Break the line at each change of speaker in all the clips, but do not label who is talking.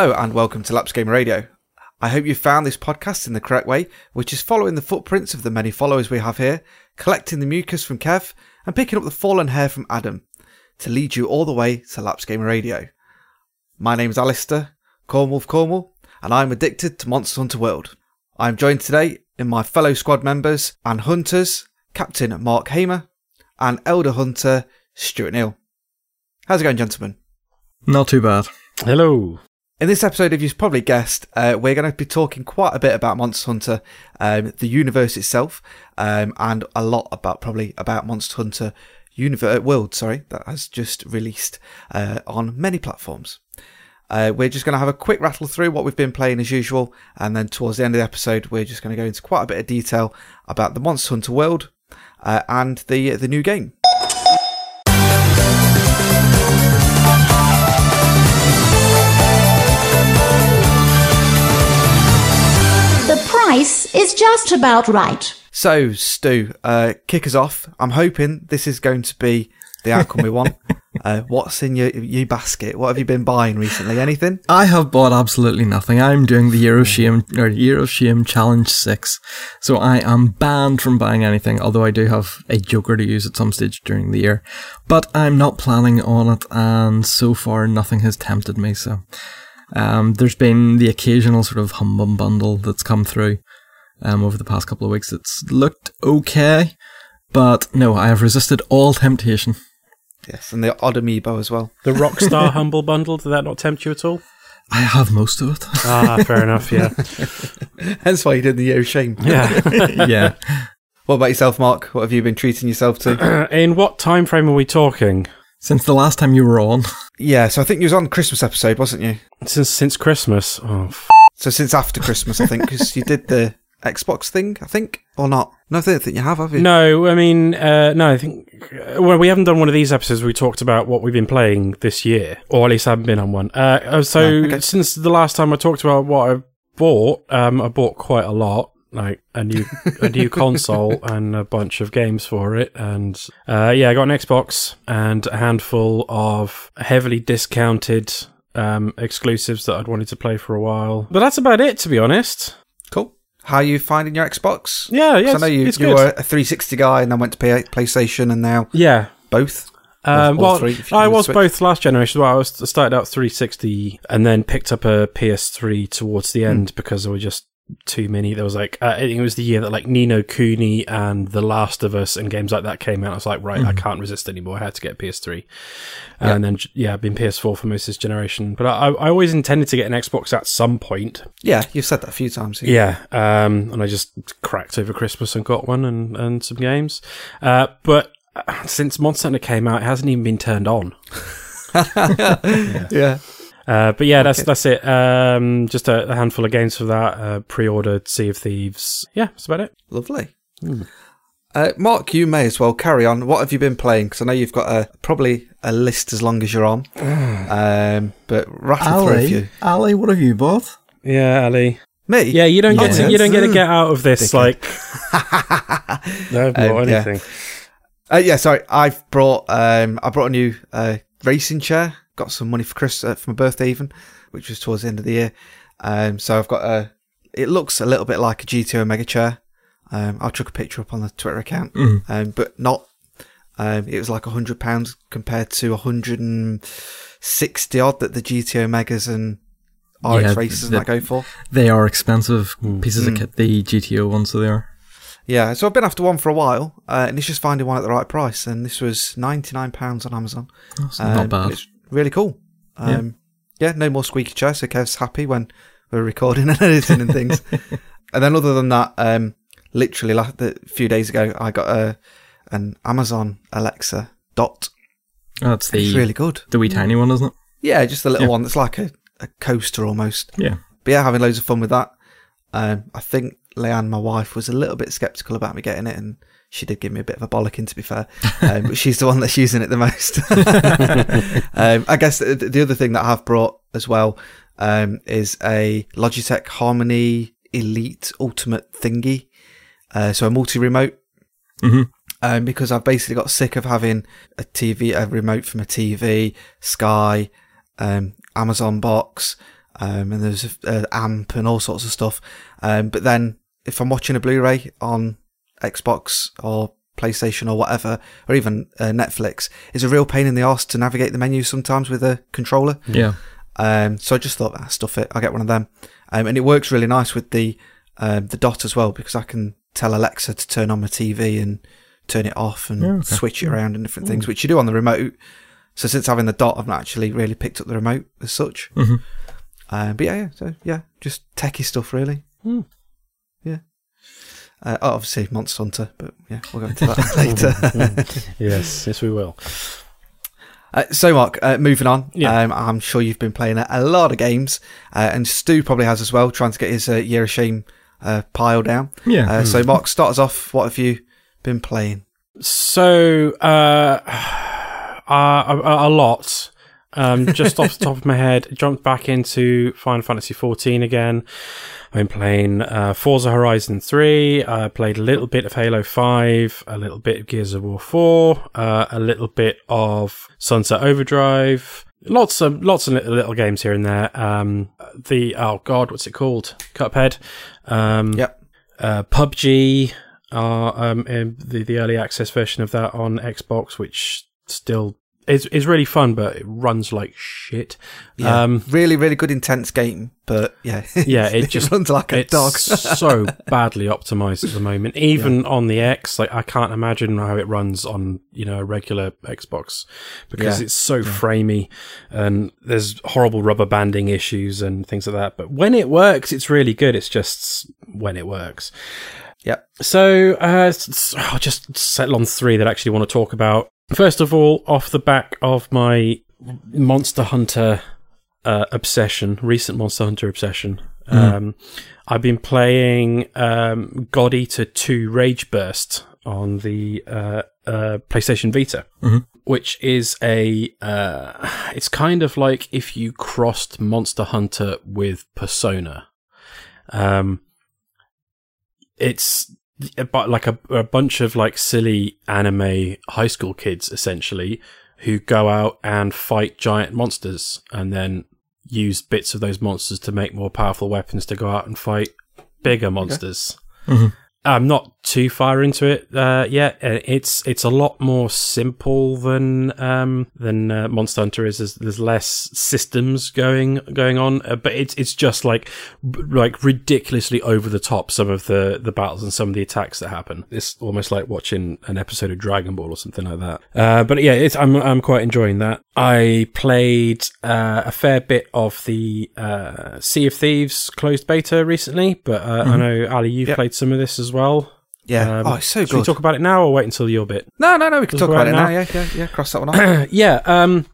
Hello and welcome to Lapsed Gamer Radio. I hope you found this podcast in the correct way, which is following the footprints of the many followers we have here, collecting the mucus from Kev, and picking up the fallen hair from Adam to lead you all the way to Lapsed Gamer Radio. My name is Alistair, Cornwall Cornwall, and I'm addicted to Monster Hunter World. I'm joined today in my fellow squad members and hunters, Captain Mark Hamer and Elder Hunter Stuart Neal. How's it going, gentlemen?
Not too bad.
Hello.
In this episode, if you've probably guessed, uh, we're going to be talking quite a bit about Monster Hunter, um, the universe itself, um, and a lot about probably about Monster Hunter universe world. Sorry, that has just released uh, on many platforms. Uh, we're just going to have a quick rattle through what we've been playing as usual, and then towards the end of the episode, we're just going to go into quite a bit of detail about the Monster Hunter world uh, and the the new game.
Price is just about right.
So, Stu, uh, kick us off. I'm hoping this is going to be the outcome we want. Uh, what's in your your basket? What have you been buying recently? Anything?
I have bought absolutely nothing. I'm doing the Year of Shame or Year of Shame Challenge Six, so I am banned from buying anything. Although I do have a Joker to use at some stage during the year, but I'm not planning on it, and so far nothing has tempted me. So, um, there's been the occasional sort of humbum bundle that's come through, um, over the past couple of weeks. It's looked okay, but no, I have resisted all temptation.
Yes, and the odd amiibo as well.
The Rockstar Humble Bundle, did that not tempt you at all?
I have most of it.
Ah, fair enough, yeah.
Hence why you did the year of shame.
Yeah.
yeah.
What about yourself, Mark? What have you been treating yourself to?
In what time frame are we talking?
Since the last time you were on.
yeah, so I think you was on the Christmas episode, wasn't you?
Since since Christmas. Oh, f-
So since after Christmas, I think, because you did the Xbox thing, I think, or not? No, I don't think you have, have you?
no, I mean, uh, no, I think. uh, Well, we haven't done one of these episodes where we talked about what we've been playing this year, or at least I haven't been on one. Uh, uh, so,
No, okay.
since the last time I talked about what I bought, um, I bought quite a lot. Like a new a new console and a bunch of games for it, and uh, yeah, I got an Xbox and a handful of heavily discounted um, exclusives that I'd wanted to play for a while. But that's about it, to be honest.
Cool. How are you finding your Xbox?
yeah yeah,
I know you, you were a 360 guy and then went to P- PlayStation and now
Yeah,
both.
Um, well,
three,
I was
switch.
both last generation. Well, I was I started out 360 and then picked up a PS3 towards the end because I was just too many. There was like uh, I think it was the year that like Ni no Kuni and The Last of Us and games like that came out. I was like, right, I can't resist anymore. I had to get a PS3, and then yeah, I've been PS4 for most of this generation. But I, I always intended to get an Xbox at some point.
Yeah, you've said that a few times.
Yeah, um, and I just cracked over Christmas and got one and, and some games. Uh, but uh, since Monster Hunter came out, it hasn't even been turned on.
yeah.
Uh, but yeah, that's that's it. Um, just a, a handful of games for that. Uh, pre-ordered Sea of Thieves. Yeah, that's about it.
Lovely. Uh, Mark, you may as well carry on. What have you been playing? Because I know you've got a probably a list as long as you're on. um, but rattle through a few.
Ali, what have you bought?
Yeah, Ali.
Me?
Yeah, you don't get
Oh,
to, you don't get to get out of this
Dickhead.
like. no, I've bought
Um, yeah.
anything.
Uh, yeah, sorry. I've brought um, I brought a new uh, racing chair. Got some money for Chris uh, for my birthday, even, which was towards the end of the year. Um, so I've got a. It looks a little bit like a GT Omega chair. Um, I'll chuck a picture up on the Twitter account, um, but not. Um, it was like a hundred pounds compared to a hundred and sixty odd that the GT Omegas and RX
Yeah,
races
the-
that go for.
They are expensive pieces
Mm.
of kit, the GTO ones, so they are.
Yeah, so I've been after one for a while, uh, and it's just finding one at the right price. And this was ninety nine pounds on Amazon.
That's
Um,
not bad.
It's really cool. Um, yeah. no more squeaky chair, so Kev's happy when we're recording and editing and things. and then other than that, um, literally like a few days ago, I got a an Amazon Alexa Dot.
That's
It's
the
really good.
the wee tiny one, isn't it?
Yeah, just the little
Yeah.
one that's like a, a coaster almost.
Yeah.
But yeah, having loads of fun with that. Um, I think Leanne, my wife, was a little bit skeptical about me getting it, and she did give me a bit of a bollocking, to be fair. Um, but she's the one that's using it the most. um, I guess the, the other thing that I have brought as well um, is a Logitech Harmony Elite Ultimate thingy. Uh, so a multi remote.
Mhm.
Um, because I've basically got sick of having a TV, a remote from a TV, Sky, um, Amazon box, um, and there's an amp and all sorts of stuff. Um, but then if I'm watching a Blu-ray on Xbox or PlayStation or whatever, or even uh, Netflix, it's a real pain in the ass to navigate the menu sometimes with a controller.
Yeah.
Um, so I just thought, ah, stuff it. I'll get one of them. Um, and it works really nice with the um, the dot as well because I can tell Alexa to turn on my TV and turn it off and
Yeah, okay.
switch it around and different things, which you do on the remote. So since having the dot, I've not actually really picked up the remote as such.
Mhm.
Um, but yeah, yeah, so yeah, just techie stuff really.
Hmm.
Uh, oh, obviously Monster Hunter, but yeah, we'll go into that later.
yes, yes, we will.
Uh, so, Mark, uh, moving on.
Yeah.
Um, I'm sure you've been playing a, a lot of games, uh, and Stu probably has as well, trying to get his uh, Year of Shame uh, pile down.
Yeah.
Uh, so, Mark, start us off. What have you been playing?
So, uh, uh, a, a lot. Um, just off the top of my head, jumped back into Final Fantasy XIV again. I've been playing uh, Forza Horizon 3. I played a little bit of Halo 5, a little bit of Gears of War 4, uh, a little bit of Sunset Overdrive. Lots of lots of little, little games here and there. Um, the oh god, what's it called? Cuphead. Um,
Yep.
uh, PUBG, uh, um, the the early access version of that on Xbox, which still is is really fun, but it runs like shit.
Yeah.
Um,
really, really good, intense game, but yeah,
Yeah, it just-
runs like a
it's
dog.
so badly optimized at the moment. Even on the X, like I can't imagine how it runs on you know a regular Xbox because
Yeah.
it's so framey and there's horrible rubber banding issues and things like that. But when it works, it's really good. It's just when it works.
Yep.
So uh, I'll just settle on three that I actually want to talk about. First of all, off the back of my Monster Hunter uh, obsession, recent Monster Hunter obsession, um, I've been playing um, God Eater 2 Rage Burst on the uh, uh, PlayStation Vita,
Mhm.
which is a. Uh, it's kind of like if you crossed Monster Hunter with Persona. Um, it's about like a, a bunch of like silly anime high school kids essentially who go out and fight giant monsters and then use bits of those monsters to make more powerful weapons to go out and fight bigger monsters.
Mhm.
I'm not too far into it uh, yet. It's it's a lot more simple than um, than uh, Monster Hunter is. There's, there's less systems going going on, uh, but it's it's just like like ridiculously over the top. Some of the the battles and some of the attacks that happen. It's almost like watching an episode of Dragon Ball or something like that. Uh, but yeah, it's, I'm I'm quite enjoying that. I played uh, a fair bit of the uh, Sea of Thieves closed beta recently, but uh, I know Ali, you've
Yep.
played some of this as well.
Yeah.
Um,
oh, it's so
Should we talk about it now or wait until your bit?
no, no, no. We can
Talk
talk about
about
it
it
now.
now?
Yeah, yeah, yeah. Cross that one off.
yeah, um,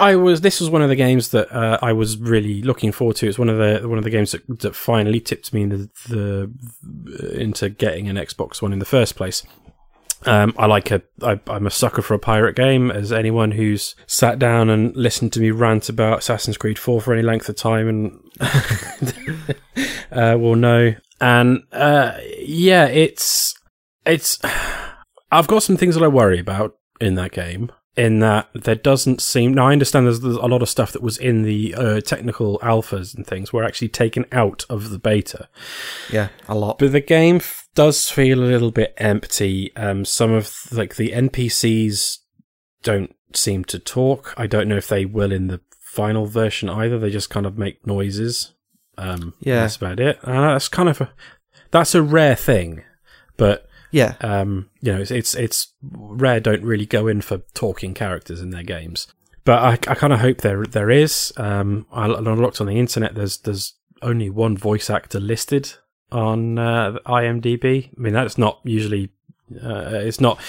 I was. This was one of the games that uh, I was really looking forward to. It's one of the one of the games that, that finally tipped me in the, the into getting an Xbox One in the first place. Um, I like a. I, I'm a sucker for a pirate game. As anyone who's sat down and listened to me rant about Assassin's Creed 4 for any length of time and uh, will know. And uh, yeah, it's it's. I've got some things that I worry about in that game. In that there doesn't seem now, I understand there's, there's a lot of stuff that was in the uh, technical alphas and things were actually taken out of the beta.
Yeah, a lot.
But the game f- does feel a little bit empty. Um, some of like the NPCs don't seem to talk. I don't know if they will in the final version either. They just kind of make noises. Um,
Yeah.
that's about it. And that's kind of a, that's a rare thing, but
Yeah,
um, you know, it's, it's it's rare don't really go in for talking characters in their games. But I, I kind of hope there there is. Um, I, I looked on the internet. There's there's only one voice actor listed on uh, IMDb. I mean, that's not usually. Uh, it's not.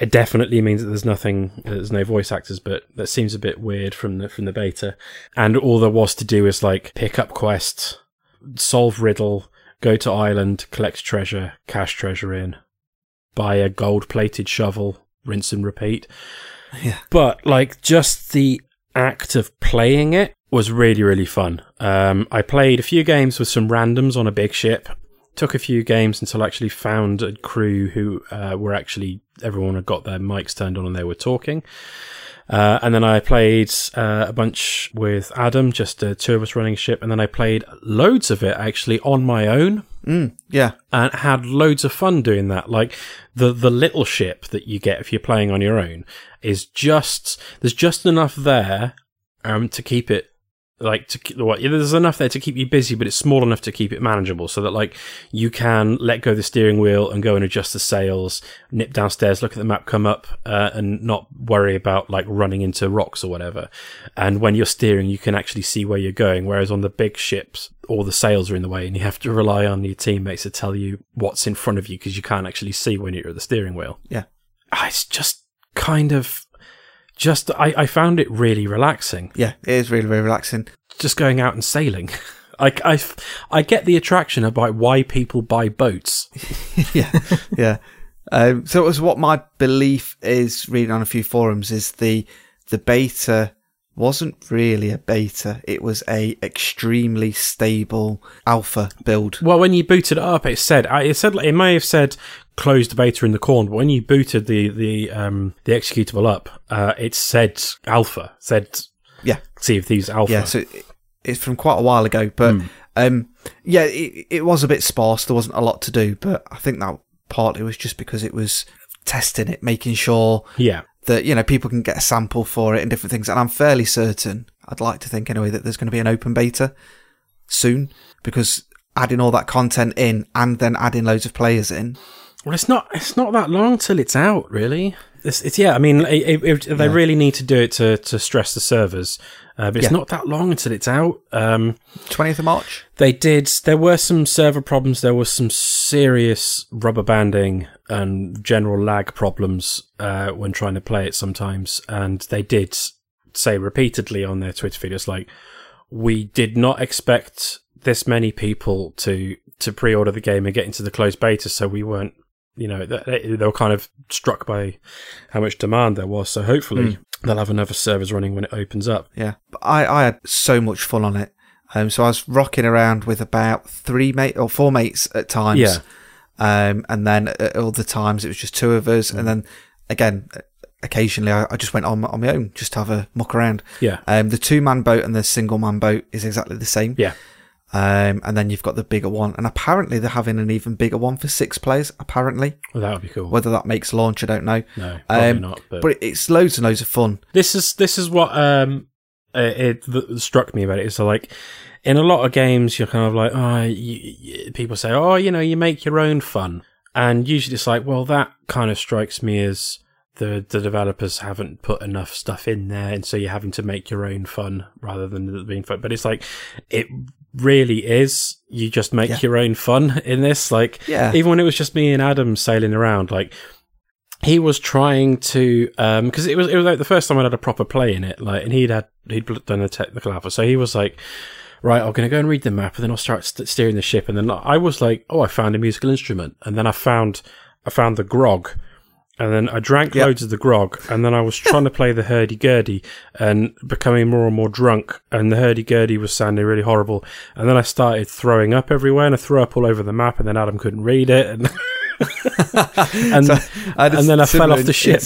It definitely means that there's nothing. There's no voice actors, but that seems a bit weird from the from the beta. And all there was to do is like pick up quest, solve riddle, go to island, collect treasure, cash treasure in, buy a gold plated shovel, rinse and repeat.
Yeah.
But like just the act of playing it was really, really fun. Um, I played a few games with some randoms on a big ship. Took a few games until I actually found a crew who uh, were actually everyone had got their mics turned on and they were talking. Uh, and then I played uh, a bunch with Adam, just uh, two of us running a ship, and then I played loads of it actually on my own
Yeah.
and had loads of fun doing that. Like the the little ship that you get if you're playing on your own is just there's just enough there um to keep it like to keep- what there's enough there to keep you busy, but it's small enough to keep it manageable, so that like you can let go of the steering wheel and go and adjust the sails, nip downstairs, look at the map, come up, uh, and not worry about like running into rocks or whatever. And when you're steering, you can actually see where you're going. Whereas on the big ships, all the sails are in the way, and you have to rely on your teammates to tell you what's in front of you because you can't actually see when you're at the steering wheel.
Yeah.
Ah, It's just kind of. Just, I, I found it really relaxing
Yeah. It is really, really relaxing.
just going out and sailing. I, I, I get the attraction about why people buy boats.
yeah, yeah. Um, so it was what my belief is. Reading on a few forums, is the the beta wasn't really a beta. It was a extremely stable alpha build.
Well, when you booted it up, it said it said it may have said closed beta in the corner, but when you booted the the um the executable up, uh, it said alpha. Said
Yeah,
Sea of Thieves alpha.
yeah. So it, it's from quite a while ago, but um, yeah, it, it was a bit sparse. There wasn't a lot to do, but I think that partly was just because it was testing it, making sure
yeah.
that you know people can get a sample for it and different things. And I'm fairly certain, I'd like to think anyway, that there's going to be an open beta soon because adding all that content in and then adding loads of players in.
Well, it's not it's not that long till it's out, really. It's, it's yeah. I mean, it, it, they really need to do it to to stress the servers, uh, but it's
Yeah.
not that long until it's out. Um,
20th of March.
They did. There were some server problems. There was some serious rubber banding and general lag problems uh, when trying to play it sometimes. And they did say repeatedly on their Twitter feed, it's like, we did not expect this many people to to pre-order the game and get into the closed beta, so we weren't. You know, they, they were kind of struck by how much demand there was. So hopefully they'll have another servers running when it opens up.
Yeah, but I I had so much fun on it. Um, so I was rocking around with about three mate or four mates at times.
Yeah.
Um, and then at other times it was just two of us, and then again, occasionally I, I just went on on my own just to have a muck around.
Yeah.
Um, the two man boat and the single man boat is exactly the same.
Yeah.
Um, and then you've got the bigger one, and apparently they're having an even bigger one for six players. Apparently,
Well, that would be cool.
whether that makes launch, I don't know.
no, probably
Um,
not. But,
But it's loads and loads of fun.
this is this is what um uh, it struck me about it. So like in a lot of games, you're kind of like, oh, you, you, people say, oh, you know, you make your own fun, and usually it's like, well, that kind of strikes me as the the developers haven't put enough stuff in there, and so you're having to make your own fun rather than being fun. But it's like it really is. You just make
Yeah.
your own fun in this. Like
Yeah.
even when it was just me and Adam sailing around, like he was trying to um because it was it was like the first time I'd had a proper play in it like and he'd had he'd done a technical alpha so he was like right I'm gonna go and read the map and then I'll start st- steering the ship and then I was like oh I found a musical instrument and then I found I found the grog and then I drank
Yeah.
loads of the grog and then I was trying to play the hurdy-gurdy and becoming more and more drunk and the hurdy-gurdy was sounding really horrible and then I started throwing up everywhere and I threw up all over the map and then Adam couldn't read it and and
I
and then I fell off the ship.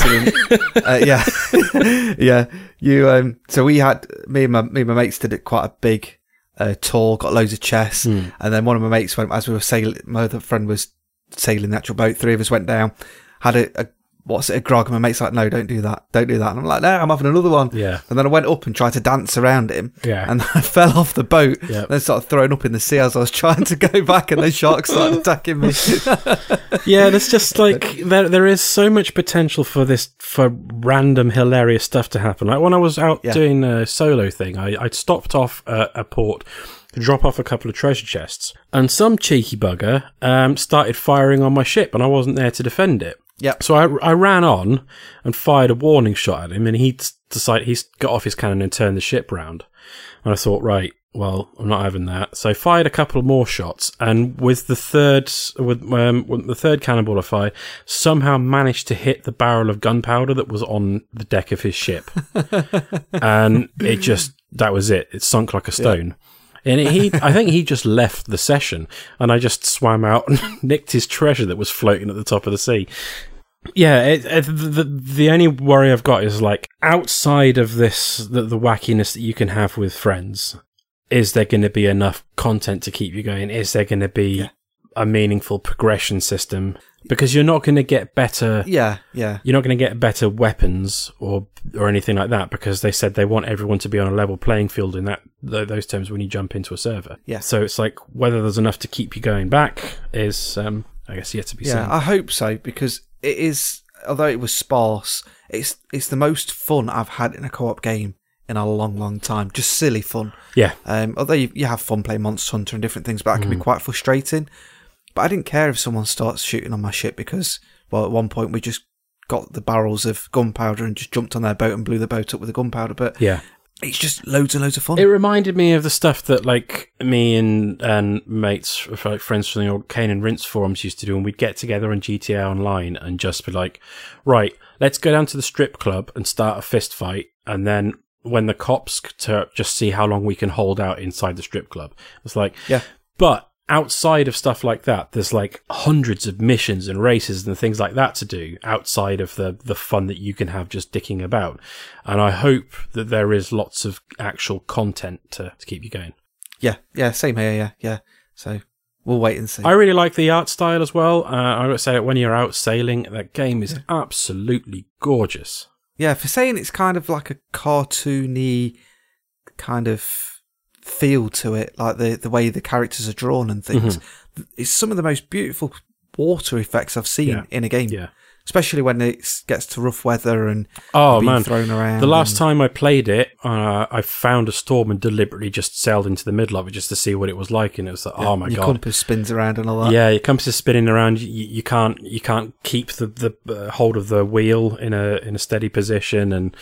uh, yeah, yeah. You um. So we had me and my me and my mates did it quite a big uh, tour. Got loads of chess,
Hmm.
and then one of my mates went as we were sailing. My other friend was sailing the actual boat. Three of us went down. Had a, a what's it a grog? And my mate's like, no, don't do that, don't do that. And I'm like, no, I'm having another one.
Yeah.
And then I went up and tried to dance around him.
Yeah.
And I fell off the boat.
Yeah.
Then started throwing up in the sea as I was trying to go back, and then sharks started attacking me.
yeah, there's just like there there is so much potential for this for random hilarious stuff to happen. Like when I was out
Yeah.
doing a solo thing, I I stopped off at a port to drop off a couple of treasure chests, and some cheeky bugger um started firing on my ship, and I wasn't there to defend it.
Yep.
So I, I ran on and fired a warning shot at him, and he decided he's got off his cannon and turned the ship round. And I thought, right, well, I'm not having that. So I fired a couple more shots, and with the third, with, um, with the third cannonball I fired, somehow managed to hit the barrel of gunpowder that was on the deck of his ship, and it just that was it. It sunk like a stone. And he, I think he just left the session, and I just swam out and nicked his treasure that was floating at the top of the sea. Yeah, it, it, the the only worry I've got is like outside of this, the, the wackiness that you can have with friends. Is there going to be enough content to keep you going? Is there going to be
Yeah.
A meaningful progression system? Because you're not going to get better.
Yeah, yeah,
You're not going to get better weapons or or anything like that because they said they want everyone to be on a level playing field in that th- those terms when you jump into a server.
Yeah.
So it's like whether there's enough to keep you going back is, um, I guess, yet to be
yeah.
seen.
I hope so because it is. Although it was sparse, it's it's the most fun I've had in a co-op game in a long, long time. Just silly fun.
yeah.
Um, although you, you have fun playing Monster Hunter and different things, but that can be
Mm.
quite frustrating. But I didn't care if someone starts shooting on my ship because, well, at one point we just got the barrels of gunpowder and just jumped on their boat and blew the boat up with the gunpowder. But
Yeah.
it's just loads and loads of fun.
It reminded me of the stuff that like me and and mates, like friends from the old Kane and Rinse forums used to do, and we'd get together on GTA Online and just be like, right, let's go down to the strip club and start a fist fight, and then when the cops to just see how long we can hold out inside the strip club. It's like,
Yeah.
but outside of stuff like that, there's like hundreds of missions and races and things like that to do outside of the, the fun that you can have just dicking about. And I hope that there is lots of actual content to, to keep you going.
yeah, yeah, same here. Yeah, yeah. So we'll wait and see.
I really like the art style as well. Uh, I would say that when you're out sailing, that game is absolutely gorgeous.
yeah, for saying it's kind of like a cartoony kind of feel to it, like the the way the characters are drawn and things. Mm-hmm. It's some of the most beautiful water effects I've seen
Yeah.
in a game.
Yeah.
Especially when it gets to rough weather and
Oh
being
man,
thrown around.
the last
and-
time I played it, uh, I found a storm and deliberately just sailed into the middle of it just to see what it was like, and it was like, oh my
your
god,
compass spins around and all that.
Yeah, your compass is spinning around. You, you can't you can't keep the the uh, hold of the wheel in a in a steady position and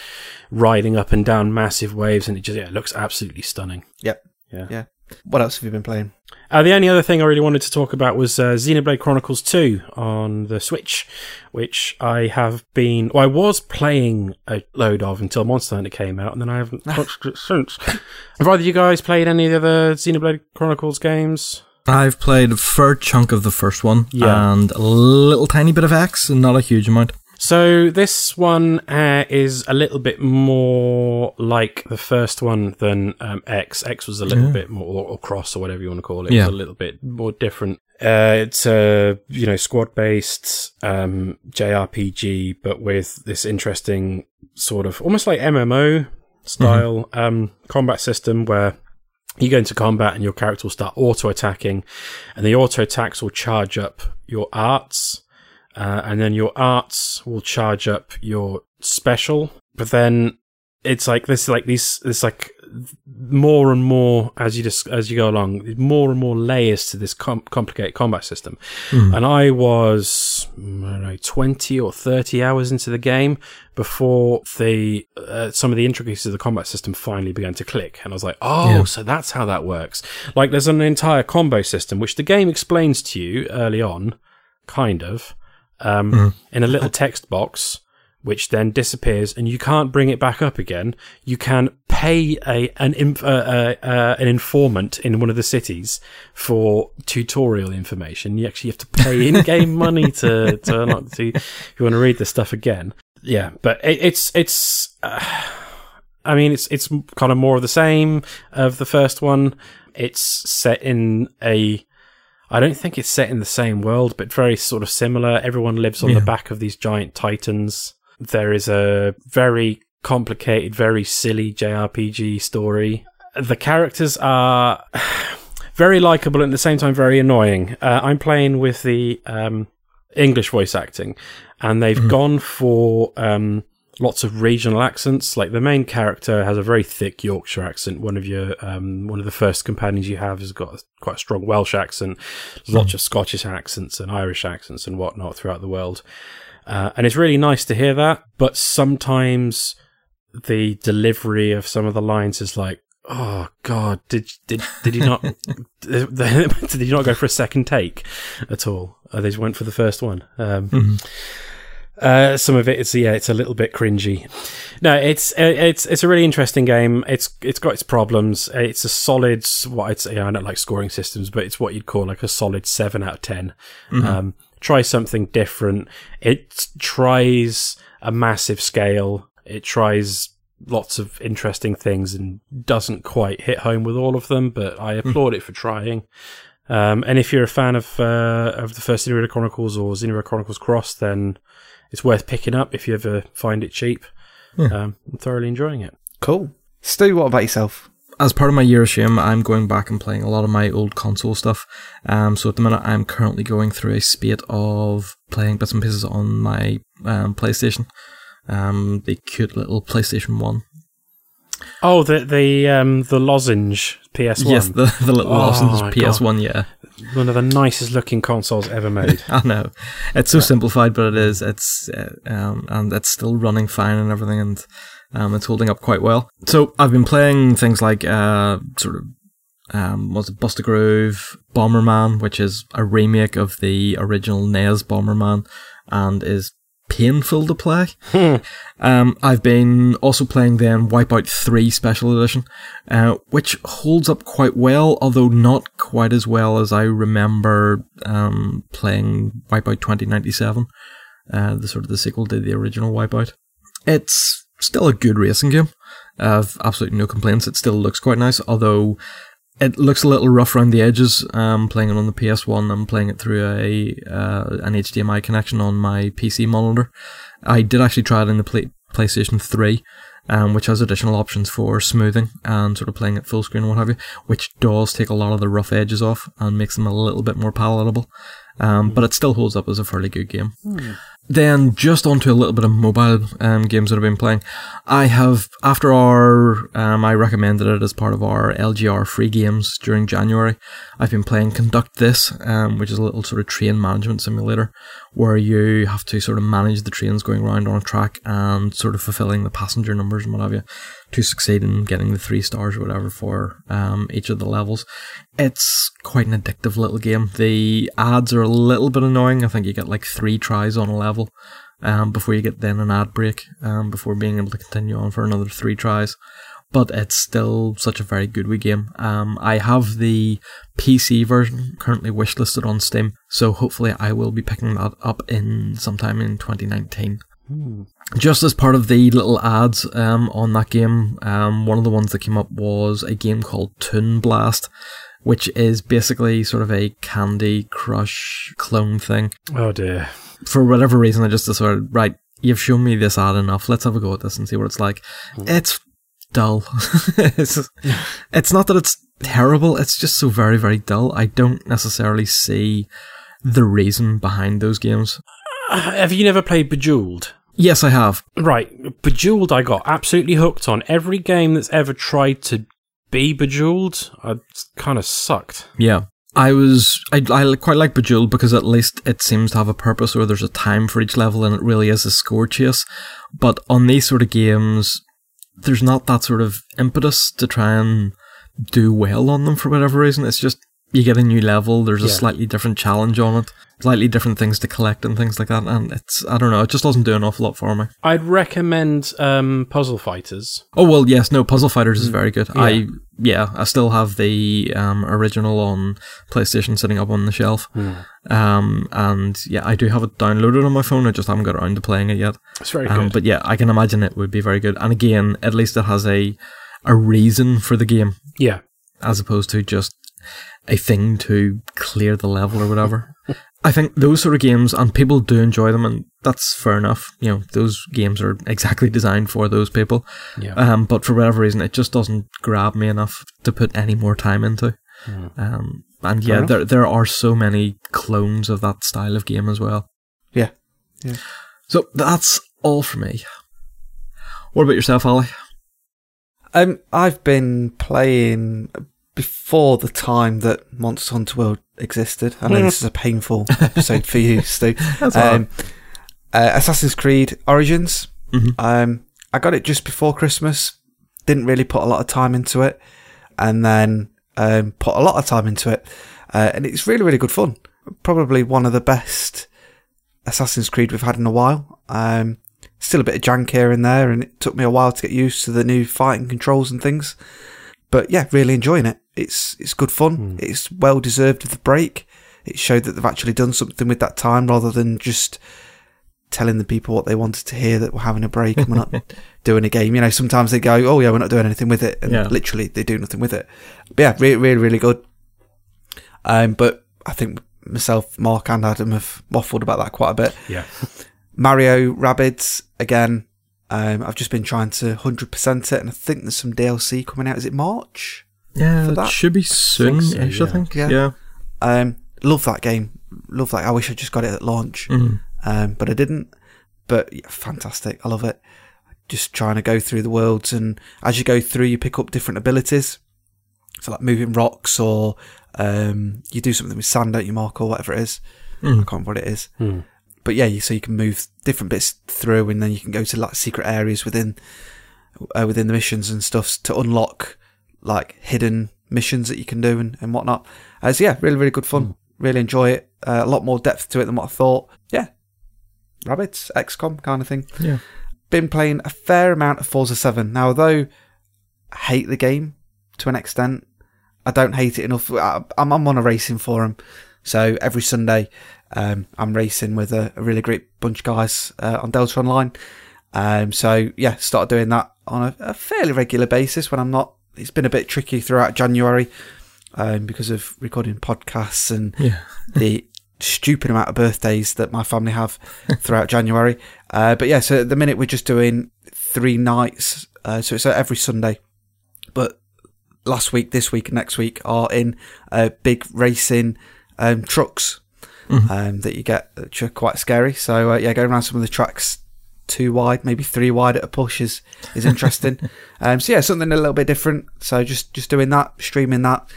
riding up and down massive waves, and it just yeah, it looks absolutely stunning.
Yep.
Yeah.
Yeah. What else have you been playing?
Uh, the only other thing I really wanted to talk about was uh, Xenoblade Chronicles 2 on the Switch, which I have been, well, I was playing a load of until Monster Hunter came out, and then I haven't touched it since. Have either of you guys played any of the other Xenoblade Chronicles games?
I've played a fair chunk of the first one
Yeah.
and a little tiny bit of X, and not a huge amount.
So this one uh, is a little bit more like the first one than um, X. X was a little
Yeah.
bit more, or, or Cross, or whatever you want to call it.
Yeah.
It was a little bit more different. Uh, it's a you know squad based um, JRPG, but with this interesting sort of almost like MMO style um, combat system where you go into combat and your character will start auto attacking, and the auto attacks will charge up your arts, uh, and then your arts will charge up your special. But then it's like this, like these, it's like more and more as you just as you go along, more and more layers to this com- complicated combat system. And I was mm, I don't know twenty or thirty hours into the game before the uh, some of the intricacies of the combat system finally began to click, and I was like, oh,
Yeah.
so that's how that works. Like there's an entire combo system which the game explains to you early on, kind of, um, in a little text box which then disappears and you can't bring it back up again. You can pay a an inf- uh, uh, uh, an informant in one of the cities for tutorial information. You actually have to pay in-game money to to, unlock- to if you want to read the stuff again. Yeah, but it, it's it's. Uh, I mean, it's it's kind of more of the same of the first one. It's set in a I don't think it's set in the same world, but very sort of similar. Everyone lives on the back of these giant titans. There is a very complicated, very silly JRPG story. The characters are very likable and at the same time very annoying. Uh, I'm playing with the um, English voice acting, and they've gone for um, lots of regional accents. Like the main character has a very thick Yorkshire accent. One of your um, one of the first companions you have has got quite a strong Welsh accent. Lots of Scottish accents and Irish accents and whatnot throughout the world. Uh, and it's really nice to hear that, but sometimes the delivery of some of the lines is like, "Oh God, did did did you not did you not go for a second take at all? Uh, they just went for the first one." Um, Uh, some of it is yeah, it's a little bit cringy. No, it's uh, it's it's a really interesting game. It's it's got its problems. It's a solid what I'd say. I don't like scoring systems, but it's what you'd call like a solid seven out of 10 Um, try something different. It tries a massive scale. It tries lots of interesting things and doesn't quite hit home with all of them. But I applaud it for trying. Um, and if you're a fan of uh, of the first Xenoblade Chronicles or Xenoblade Chronicles Cross, then it's worth picking up if you ever find it cheap. Um, I'm thoroughly enjoying it.
Cool. Stu, what about yourself?
As part of my year of shame, I'm going back and playing a lot of my old console stuff. Um, so at the minute, I'm currently going through a spate of playing bits and pieces on my um, PlayStation. Um, the cute little PlayStation One.
Oh, the the um, the lozenge PS1,
Yes, the the little
Oh
lozenge PS One. Yeah,
one of the nicest looking consoles ever made.
I know. It's so simplified, but it is. It's uh, um, and it's still running fine and everything, and um, it's holding up quite well. So I've been playing things like uh, sort of um, was it Bust a Groove, Bomberman, which is a remake of the original NES Bomberman, and is painful to play. Um, I've been also playing then Wipeout 3 Special Edition, uh, which holds up quite well, although not quite as well as I remember um, playing Wipeout 2097, uh, the sort of the sequel to the original Wipeout. It's still a good racing game. I've absolutely no complaints. It still looks quite nice, although it looks a little rough around the edges. Um, playing it on the PS1, I'm playing it through a uh, an HDMI connection on my PC monitor. I did actually try it in the play- PlayStation 3, um, which has additional options for smoothing and sort of playing it full screen and what have you, which does take a lot of the rough edges off and makes them a little bit more palatable. Um, but it still holds up as a fairly good game. Then just onto a little bit of mobile um, games that I've been playing. I have after our um, I recommended it as part of our LGR free games during January. I've been playing Conduct This, um, which is a little sort of train management simulator where you have to sort of manage the trains going around on a track and sort of fulfilling the passenger numbers and what have you to succeed in getting the three stars or whatever for um, each of the levels. It's quite an addictive little game. The ads are a little bit annoying. I think you get like three tries on a level um, before you get then an ad break um, before being able to continue on for another three tries. But it's still such a very good wee game. Um, I have the PC version currently wishlisted on Steam, so hopefully I will be picking that up in sometime in 2019. Just as part of the little ads um, on that game, um, one of the ones that came up was a game called Toon Blast, which is basically sort of a Candy Crush clone thing.
Oh dear.
For whatever reason, I just decided, right, you've shown me this ad enough. Let's have a go at this and see what it's like. It's dull. it's, it's not that it's terrible, it's just so very, very dull. I don't necessarily see the reason behind those games.
Uh, have you never played Bejeweled?
Yes, I have.
Right, Bejeweled. I got absolutely hooked on every game that's ever tried to be Bejeweled. I kind of sucked.
Yeah. I was I, I quite like Bejeweled because at least it seems to have a purpose or there's a time for each level and it really is a score chase. But on these sort of games, there's not that sort of impetus to try and do well on them for whatever reason. It's just you get a new level, there's a
Yeah.
slightly different challenge on it, slightly different things to collect and things like that. And it's I don't know, it just doesn't do an awful lot for me.
I'd recommend um, Puzzle Fighters.
Oh well, yes, no. Puzzle Fighters is very good. I yeah, I still have the um, original on PlayStation sitting up on the shelf. Um, and yeah, I do have it downloaded on my phone. I just haven't got around to playing it yet.
It's very
Um,
good.
but yeah, I can imagine it would be very good. And again, at least it has a a reason for the game
yeah,
as opposed to just a thing to clear the level or whatever. I think those sort of games, and people do enjoy them, and that's fair enough. You know, those games are exactly designed for those people.
yeah.
Um, but for whatever reason, it just doesn't grab me enough to put any more time into. Um, and yeah, there there are so many clones of that style of game as well.
Yeah.
So that's all for me. What about yourself, Ali?
Um, I've been playing before the time that Monster Hunter World existed. I know this is a painful episode for you, Stu.
That's
um, uh, Assassin's Creed Origins.
Mhm.
Um, I got it just before Christmas. Didn't really put a lot of time into it, and then um, put a lot of time into it, uh, and it's really, really good fun. Probably one of the best Assassin's Creed we've had in a while. Um, still a bit of jank here and there, and it took me a while to get used to the new fighting controls and things. But yeah, really enjoying it. It's it's good fun. It's well deserved of the break. It showed that they've actually done something with that time rather than just telling the people what they wanted to hear that we're having a break and we're not doing a game. You know, sometimes they go, "Oh yeah, we're not doing anything with it," and
Yeah.
literally they do nothing with it. But yeah, really, really, really good. Um, but I think myself, Mark, and Adam have waffled about that quite a bit.
Yeah.
Mario Rabbids again. Um, I've just been trying to hundred percent it, and I think there's some DLC coming out. Is it March?
Yeah, it
that?
should be soon
so,
ish, I
yeah.
think.
Yeah.
Yeah.
Um, love that game. Love that. I wish I just got it at launch,
Mhm.
um, but I didn't. But yeah, fantastic. I love it. Just trying to go through the worlds, and as you go through, you pick up different abilities. So like moving rocks, or um, you do something with sand, don't you, Mark, or whatever it is. I
Mm.
can't remember what it is.
Hmm.
But yeah, you, so you can move different bits through, and then you can go to like secret areas within uh, within the missions and stuff to unlock like hidden missions that you can do and, and whatnot. Uh, so yeah, really really good fun. Really enjoy it. Uh, a lot more depth to it than what I thought. Yeah, Rabbids, XCOM kind of thing.
Yeah.
Been playing a fair amount of Forza Seven now. Although I hate the game to an extent, I don't hate it enough. I, I'm, I'm on a racing forum, so every Sunday um, I'm racing with a, a really great bunch of guys uh, on Delta Online. Um, so yeah, started doing that on a, a fairly regular basis when I'm not. It's been a bit tricky throughout January um, because of recording podcasts and
Yeah.
the stupid amount of birthdays that my family have throughout January. Uh, but yeah, so at the minute we're just doing three nights. Uh, so it's every Sunday. But last week, this week, and next week are in uh, big racing um, trucks um, that you get, which are quite scary. So uh, yeah, going around some of the tracks two wide, maybe three wide at a push is is interesting. um, so yeah, something a little bit different. So just just doing that, streaming that.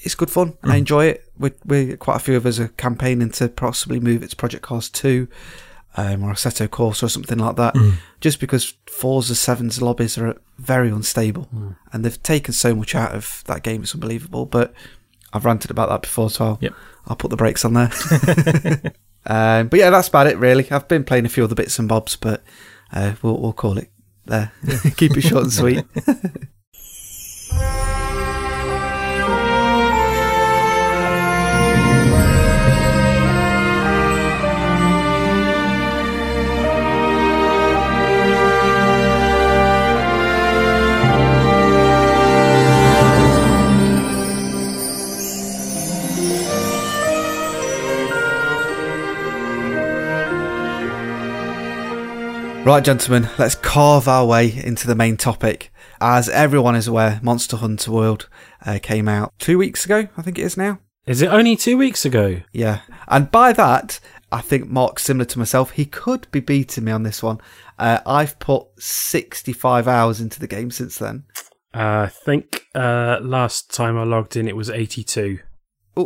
It's good fun. I enjoy it. We're, we're quite a few of us are campaigning to possibly move it to Project Cars two, um, or Assetto Corsa or something like that. Just because Forza 7's lobbies are very unstable, and they've taken so much out of that game. It's unbelievable. But I've ranted about that before, so I'll,
Yep.
I'll put the brakes on there. um, but yeah, that's about it really. I've been playing a few other bits and bobs, but uh, we'll we'll call it there. Keep it short and sweet. Right, gentlemen, let's carve our way into the main topic. As everyone is aware, Monster Hunter World uh, came out two weeks ago, I think it is now.
Is it only two weeks ago?
Yeah. And by that, I think Mark, similar to myself, he could be beating me on this one. Uh, I've put 65 hours into the game since then.
Uh, I think uh, last time I logged in, it was 82.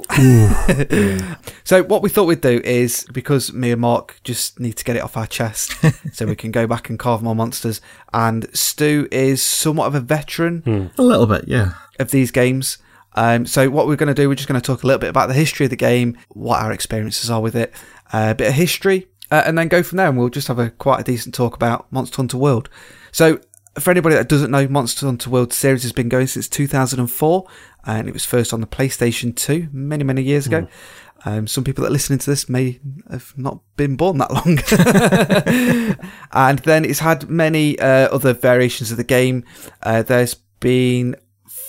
So what we thought we'd do is because me and Mark just need to get it off our chest, so we can go back and carve more monsters. And Stu is somewhat of a veteran
A little bit, yeah.
of these games. Um, so what we're going to do, we're just going to talk a little bit about the history of the game, what our experiences are with it, uh, a bit of history, uh, and then go from there. And we'll just have a quite a decent talk about Monster Hunter World. So for anybody that doesn't know, Monster Hunter World series has been going since 2004, and it was first on the PlayStation 2 many many years ago. Um, some people that are listening to this may have not been born that long. and then it's had many uh, other variations of the game. Uh, there's been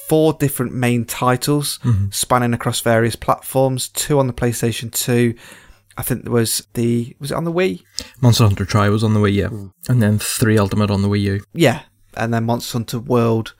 four different main titles spanning across various platforms. Two on the PlayStation 2. I think there was the was it on the Wii?
Monster Hunter Tri was on the Wii U, and then three Ultimate on the Wii U.
Yeah, and then Monster Hunter World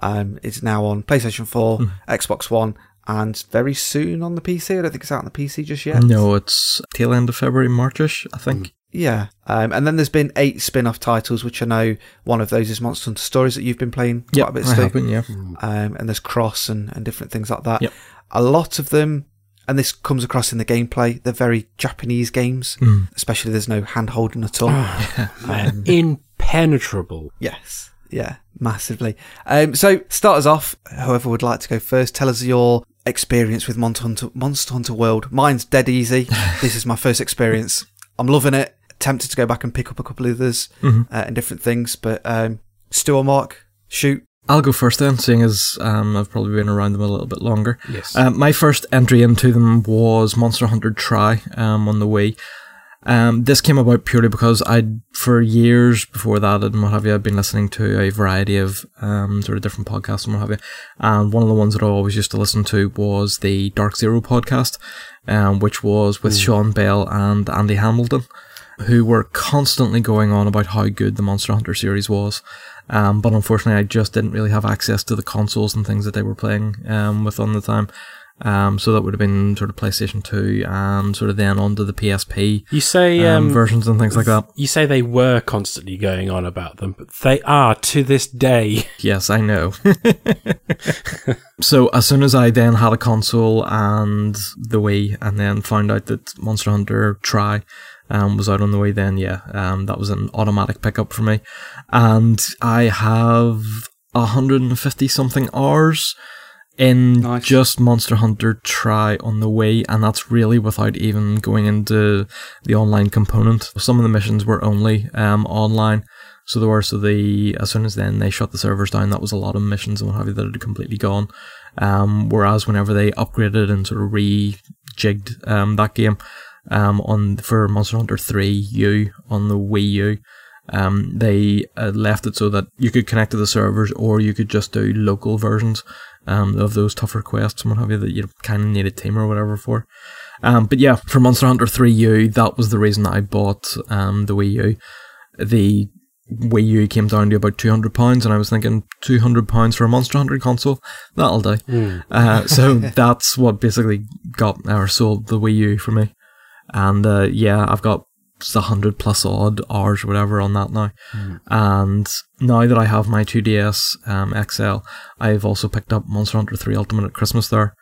um, is now on PlayStation 4, Xbox One, and very soon on the PC. I don't think it's out on the PC just yet.
No, it's tail end of February, Marchish, I think.
Yeah, um, and then there's been eight spin-off titles, which I know one of those is Monster Hunter Stories that you've been playing quite
Yep,
a bit.
I have been, yeah.
um, and there's cross and, and different things like that.
Yep.
A lot of them, and this comes across in the gameplay, they're very Japanese games, especially there's no hand holding at all. um,
Impenetrable.
yes, yeah, massively. Um, so start us off. Whoever would like to go first, tell us your experience with Monster Hunter, Monster Hunter World. Mine's dead easy. this is my first experience. I'm loving it. Tempted to go back and pick up a couple of others
Mm-hmm.
uh, and different things, but um, Stu or Mark, shoot.
I'll go first then, seeing as um, I've probably been around them a little bit longer.
Yes.
Um, my first entry into them was Monster Hunter Tri um, on the Wii. Um, this came about purely because I'd, for years before that and what have you, I'd been listening to a variety of um, sort of different podcasts and what have you. And one of the ones that I always used to listen to was the Dark Zero podcast, um, which was with Sean Bell and Andy Hamilton, who were constantly going on about how good the Monster Hunter series was. Um, but unfortunately, I just didn't really have access to the consoles and things that they were playing um, with on the time. Um, so that would have been sort of PlayStation 2 and sort of then onto the PSP
you say
um,
um,
versions and things like that.
You say they were constantly going on about them, but they are to this day.
Yes, I know. so as soon as I then had a console and the Wii, and then found out that Monster Hunter Tri um, was out on the Wii, then yeah, um, that was an automatic pickup for me. And I have 150 something hours in
Nice.
just Monster Hunter Tri on the way, and that's really without even going into the online component. Some of the missions were only um, online. So there were so the as soon as then they shut the servers down, that was a lot of missions and what have you that had completely gone. Um, whereas whenever they upgraded and sort of rejigged um, that game um, on for Monster Hunter 3 U on the Wii U, um, they uh, left it so that you could connect to the servers or you could just do local versions um, of those tougher quests and what have you that you kind of need a team or whatever for. Um, but yeah, for Monster Hunter 3 U, that was the reason that I bought um, the Wii U. The Wii U came down to about two hundred pounds, and I was thinking two hundred pounds for a Monster Hunter console, that'll do. Uh, so that's what basically got or sold the Wii U for me. And uh, yeah, I've got a hundred plus odd hours, or whatever, on that now. And now that I have my 2DS um, XL, I've also picked up Monster Hunter 3 Ultimate at Christmas there.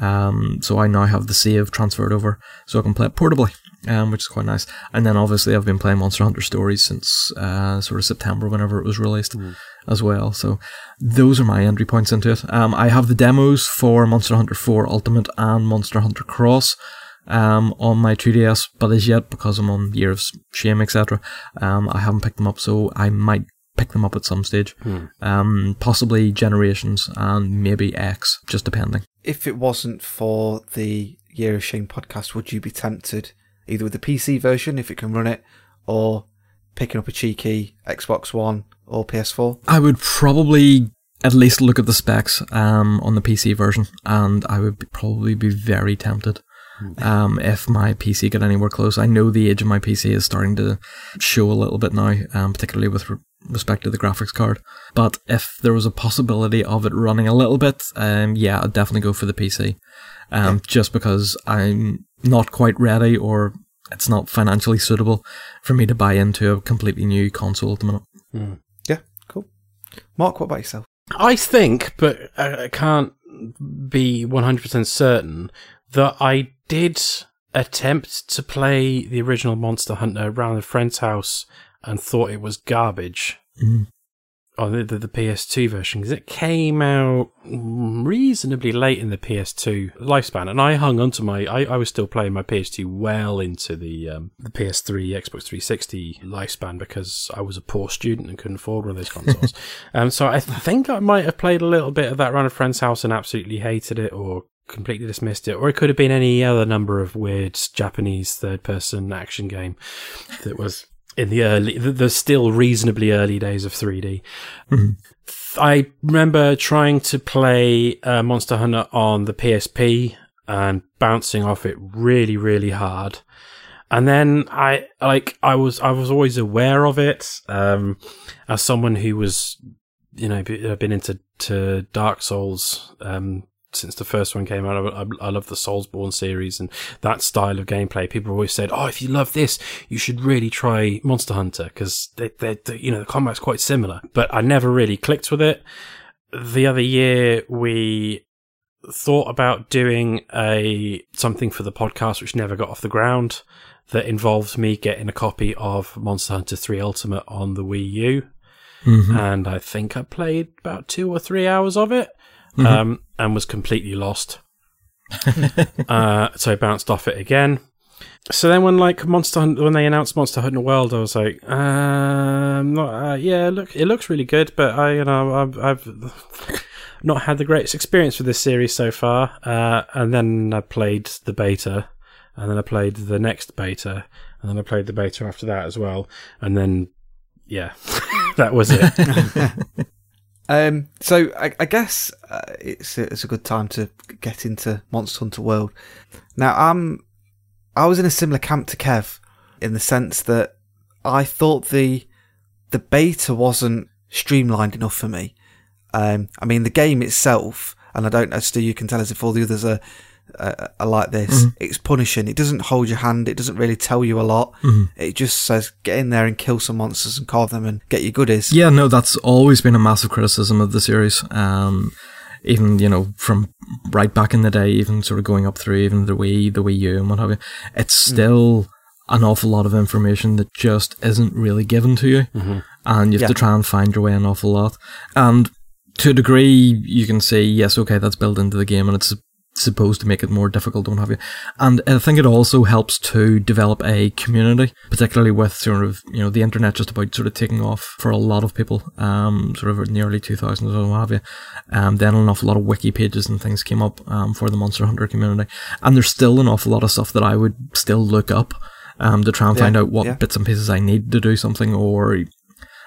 Um, so I now have the save transferred over, so I can play it portably, um, which is quite nice. And then obviously I've been playing Monster Hunter Stories since uh, sort of September, whenever it was released, as well. So those are my entry points into it. Um, I have the demos for Monster Hunter 4 Ultimate and Monster Hunter Cross um, on my 2DS, but as yet, because I'm on Year of Shame, etc., um, I haven't picked them up, so I might pick them up at some stage. Um, possibly Generations and maybe X, just depending.
If it wasn't for the Year of Shame podcast, would you be tempted either with the PC version, if it can run it, or picking up a cheeky Xbox One or PS4?
I would probably at least look at the specs um, on the PC version, and I would be, probably be very tempted. Um, if my PC got anywhere close, I know the age of my PC is starting to show a little bit now, um, particularly with re- respect to the graphics card. But if there was a possibility of it running a little bit, um, yeah, I'd definitely go for the PC. Um, just because I'm not quite ready, or it's not financially suitable for me to buy into a completely new console at the minute.
Yeah, cool. Mark, what about yourself?
I think, but I I can't be 100% certain, that I did attempt to play the original Monster Hunter around a friend's house and thought it was garbage.
Mm.
On the, the, the PS2 version, because it came out reasonably late in the PS2 lifespan, and I hung onto my. I, I was still playing my PS2 well into the um, the PS3, Xbox 360 lifespan because I was a poor student and couldn't afford one of those consoles. um, so I think I might have played a little bit of that around a friend's house and absolutely hated it, or completely dismissed it, or it could have been any other number of weird Japanese third-person action game that was in the early, the, the still reasonably early days of 3D. I remember trying to play uh, Monster Hunter on the PSP and bouncing off it really, really hard. And then I like I was I was always aware of it um, as someone who was you know be- been into to Dark Souls um, since the first one came out. I, I, I love the Soulsborne series and that style of gameplay. People always said, "Oh, if you love this, you should really try Monster Hunter because they, they, they, you know, the combat's quite similar." But I never really clicked with it. The other year, we thought about doing a something for the podcast, which never got off the ground. That involved me getting a copy of Monster Hunter 3 Ultimate on the Wii U, mm-hmm. and I think I played about two or three hours of it um, and was completely lost. uh, so I bounced off it again. So then, when like Monster Hunt, when they announced Monster Hunter World, I was like, um, not, uh, yeah, look, it looks really good, but I, you know, I've, I've not had the greatest experience with this series so far. Uh, and then I played the beta, and then I played the next beta, and then I played the beta after that as well, and then, yeah, that was it.
Um, so I, I guess uh, it's a, it's a good time to get into Monster Hunter World. Now I'm I was in a similar camp to Kev in the sense that I thought the the beta wasn't streamlined enough for me. Um, I mean the game itself, and I don't know, Stu, you can tell us if all the others are uh, are like this.
Mm-hmm.
It's punishing. It doesn't hold your hand. It doesn't really tell you a lot.
Mm-hmm.
It just says get in there and kill some monsters and carve them and get your goodies.
Yeah, no, that's always been a massive criticism of the series. Um, even you know from right back in the day, even sort of going up through even the Wii, the Wii U, and what have you. It's still an awful lot of information that just isn't really given to you, and you have
Yeah.
to try and find your way an awful lot. And to a degree, you can say yes, okay, that's built into the game, and it's supposed to make it more difficult don't have you. And I think it also helps to develop a community, particularly with sort of, you know, the internet just about sort of taking off for a lot of people, um, sort of in the early 2000s or what have you. Um, then an awful lot of wiki pages and things came up, um, for the Monster Hunter community. And there's still an awful lot of stuff that I would still look up, um, to try and
Yeah,
find out what
yeah.
bits and pieces I need to do something or, you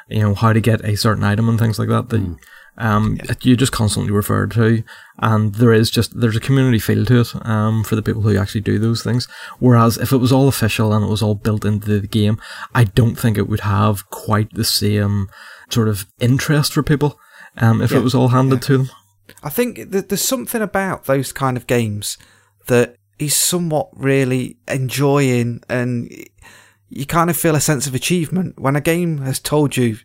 know, how to get a certain item and things like that that um, that you just constantly refer to, and there is just there's a community feel to it um, for the people who actually do those things. Whereas if it was all official and it was all built into the game, I don't think it would have quite the same sort of interest for people um, if
Yeah,
it was all handed to them.
I think that there's something about those kind of games that is somewhat really enjoying and you kind of feel a sense of achievement when a game has told you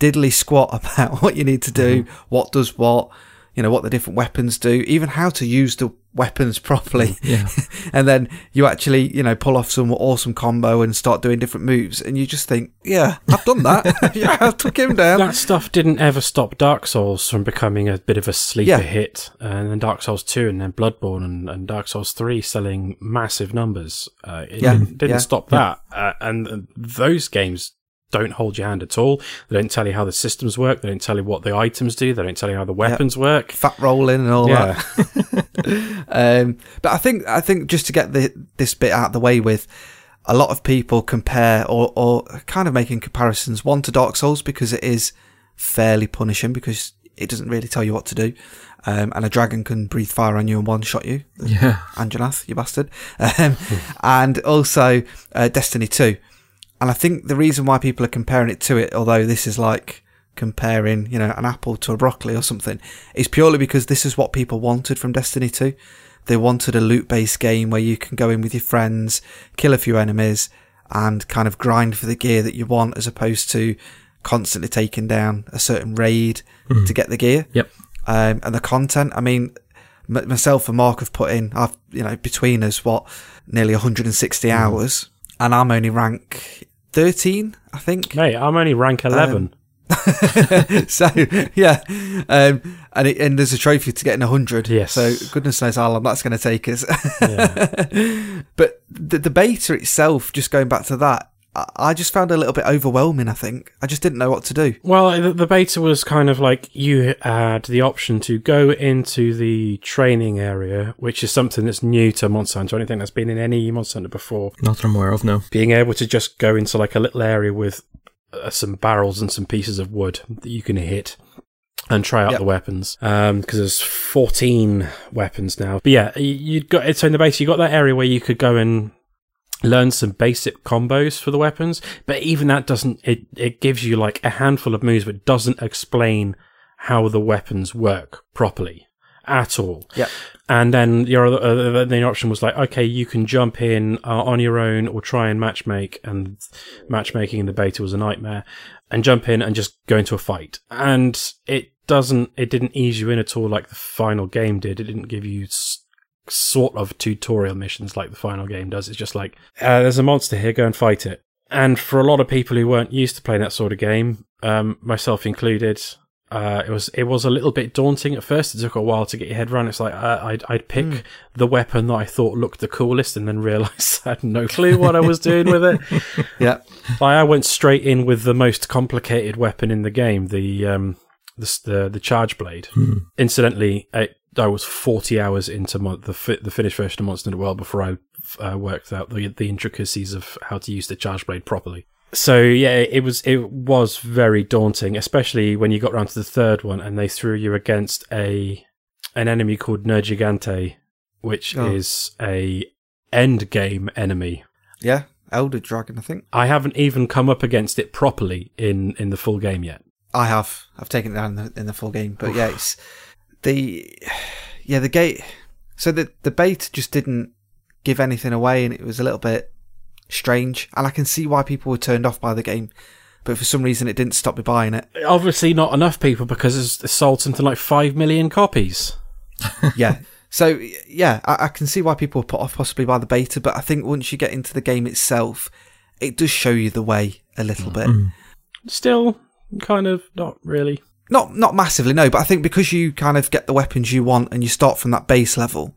diddly squat about what you need to do, what does what, you know, what the different weapons do, even how to use the weapons properly.
Yeah.
and then you actually, you know, pull off some awesome combo and start doing different moves and you just think, yeah, I've done that. yeah, I took him down.
that stuff didn't ever stop Dark Souls from becoming a bit of a sleeper
Yeah.
hit, and then Dark Souls two, and then Bloodborne, and, and Dark Souls three selling massive numbers. Uh, it
Yeah,
didn't, didn't
yeah.
stop that, uh, and those games don't hold your hand at all. They don't tell you how the systems work. They don't tell you what the items do. They don't tell you how the weapons work.
Fat rolling and all
Yeah.
that. Um, but I think I think just to get the, this bit out of the way with, a lot of people compare or, or kind of making comparisons one to Dark Souls because it is fairly punishing because it doesn't really tell you what to do, um, and a dragon can breathe fire on you and one shot you.
Yeah.
Anjanath, you bastard. Um, and also uh, Destiny 2. And I think the reason why people are comparing it to it, although this is like comparing, you know, an apple to a broccoli or something, is purely because this is what people wanted from Destiny 2. They wanted a loot based game where you can go in with your friends, kill a few enemies, and kind of grind for the gear that you want as opposed to constantly taking down a certain raid to get the gear
Yep.
um, and the content. I mean, m- myself and Mark have put in, I've you know, between us, what nearly 160 hours, and I'm only rank 13, I think.
Mate, I'm only rank eleven.
so yeah, um, and it, and there's a trophy to getting 100.
Yes.
So goodness knows how long that's going to take us.
Yeah.
but the, the beta itself, just going back to that, I, I just found it a little bit overwhelming. I think I just didn't know what to do.
Well, the, the beta was kind of like you had the option to go into the training area, which is something that's new to Monster Hunter. I don't think that's been in any Monster Hunter before.
Not that I'm aware of, no.
Being able to just go into like a little area with uh, some barrels and some pieces of wood that you can hit and try out
Yep.
the weapons. Um, because there's 14 weapons now. But yeah, you- you'd got so in the base you got that area where you could go and learn some basic combos for the weapons, but even that doesn't it it gives you like a handful of moves but doesn't explain how the weapons work properly at all.
Yeah.
And then your other, uh, the option was like, okay, you can jump in uh, on your own or try and matchmake, and matchmaking in the beta was a nightmare. And jump in and just go into a fight, and it doesn't, it didn't ease you in at all like the final game did. It didn't give you s- sort of tutorial missions like the final game does. It's just like, uh, there's a monster here, go and fight it. And for a lot of people who weren't used to playing that sort of game, um, myself included, uh, it was it was a little bit daunting at first. It took a while to get your head around. It's like uh, I'd I'd pick
Hmm.
the weapon that I thought looked the coolest, and then realize I had no clue what I was doing with it.
Yeah.
I I went straight in with the most complicated weapon in the game, the um, the the, the charge blade. Incidentally, I, I was forty hours into mon- the fi- the finished version of Monster World before I uh, worked out the the intricacies of how to use the charge blade properly. So yeah, it was it was very daunting, especially when you got round to the third one and they threw you against a an enemy called Nergigante, which
Oh.
is a end game enemy.
Yeah. Elder Dragon, I think.
I haven't even come up against it properly in in the full game yet.
I have. I've taken it down in the, in the full game, but yeah, it's the yeah the gate. So the the beta just didn't give anything away, and it was a little bit strange. And I can see why people were turned off by the game, but for some reason it didn't stop me buying it.
Obviously, not enough people because it's it's sold something like five million copies.
yeah. So yeah, I, I can see why people were put off possibly by the beta, but I think once you get into the game itself, it does show you the way a little mm. bit. Mm.
Still, kind of not really.
Not not massively, no, but I think because you kind of get the weapons you want and you start from that base level,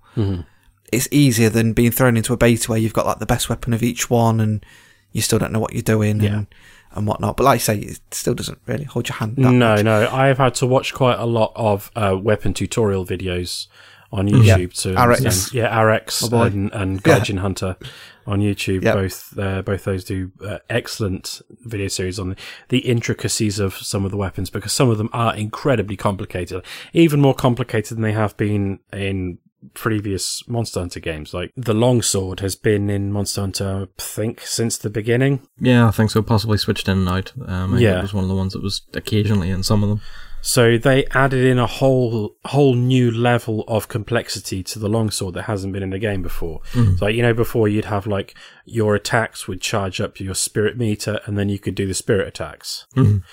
it's easier than being thrown into a beta where you've got like the best weapon of each one and you still don't know what you're doing
Yeah.
and, and whatnot. But like I say, it still doesn't really hold your hand. That
No,
much.
no. I have had to watch quite a lot of uh, weapon tutorial videos on YouTube to Arekkz. Yeah, Arekkz
Oh, boy.
and, and
Yeah.
Hunter on YouTube.
Yep.
Both uh, both those do uh, excellent video series on the, the intricacies of some of the weapons because some of them are incredibly complicated, even more complicated than they have been in previous Monster Hunter games. Like the longsword has been in Monster Hunter, I think, since the beginning.
Yeah, I think so. Possibly switched in and out. Um, I think
Yeah.
it was one of the ones that was occasionally in some of them.
So they added in a whole whole new level of complexity to the longsword that hasn't been in the game before. So you know, before you'd have like your attacks would charge up your spirit meter, and then you could do the spirit attacks. Um,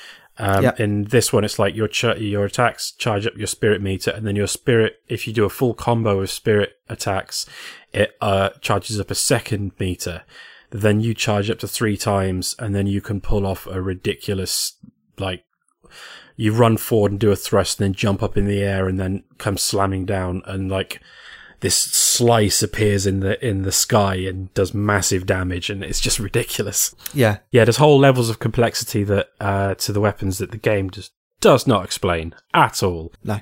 Yep.
In this one, it's like your ch- your attacks charge up your spirit meter, and then your spirit. If you do a full combo of spirit attacks, it uh, charges up a second meter. Then you charge up to three times, and then you can pull off a ridiculous like you run forward and do a thrust and then jump up in the air and then come slamming down and like this slice appears in the in the sky and does massive damage and it's just ridiculous.
Yeah,
Yeah, there's whole levels of complexity that uh to the weapons that the game just does not explain at all.
no,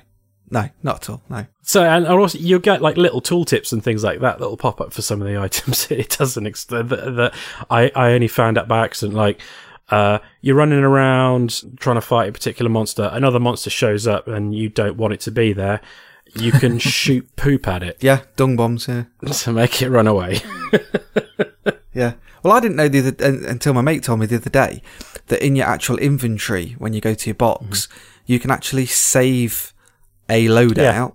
no, not at all. No.
So and also you get like little tooltips and things like that that'll pop up for some of the items. It doesn't ex- that, that I I only found out by accident. Like uh, you're running around trying to fight a particular monster. Another monster shows up and you don't want it to be there. You can shoot poop at it
Yeah, dung bombs. Yeah,
to make it run away.
yeah. Well, I didn't know the other, until my mate told me the other day that in your actual inventory, when you go to your box, you can actually save a loadout
Yeah.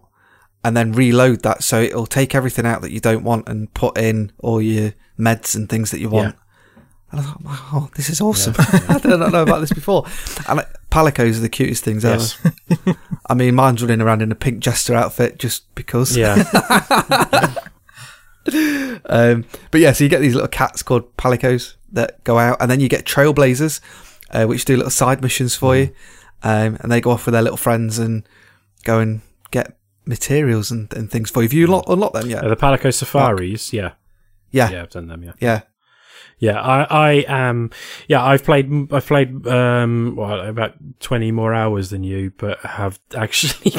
and then reload that, so it'll take everything out that you don't want and put in all your meds and things that you want. And I thought, wow, this is awesome. I did not know about this before. And palicos are the cutest things
Yes.
ever. I mean, mine's running around in a pink jester outfit just because.
Yeah.
Um, but yeah, so you get these little cats called palicos that go out, and then you get trailblazers, uh, which do little side missions for you, um, and they go off with their little friends and go and get materials and, and things for you. Have you unlock, unlock them yet?
Uh, the Palico Safaris, yeah.
yeah,
Yeah, I've done them, yeah.
yeah,
Yeah, I, I am. Yeah, I've played. I've played um, well, about twenty more hours than you, but have actually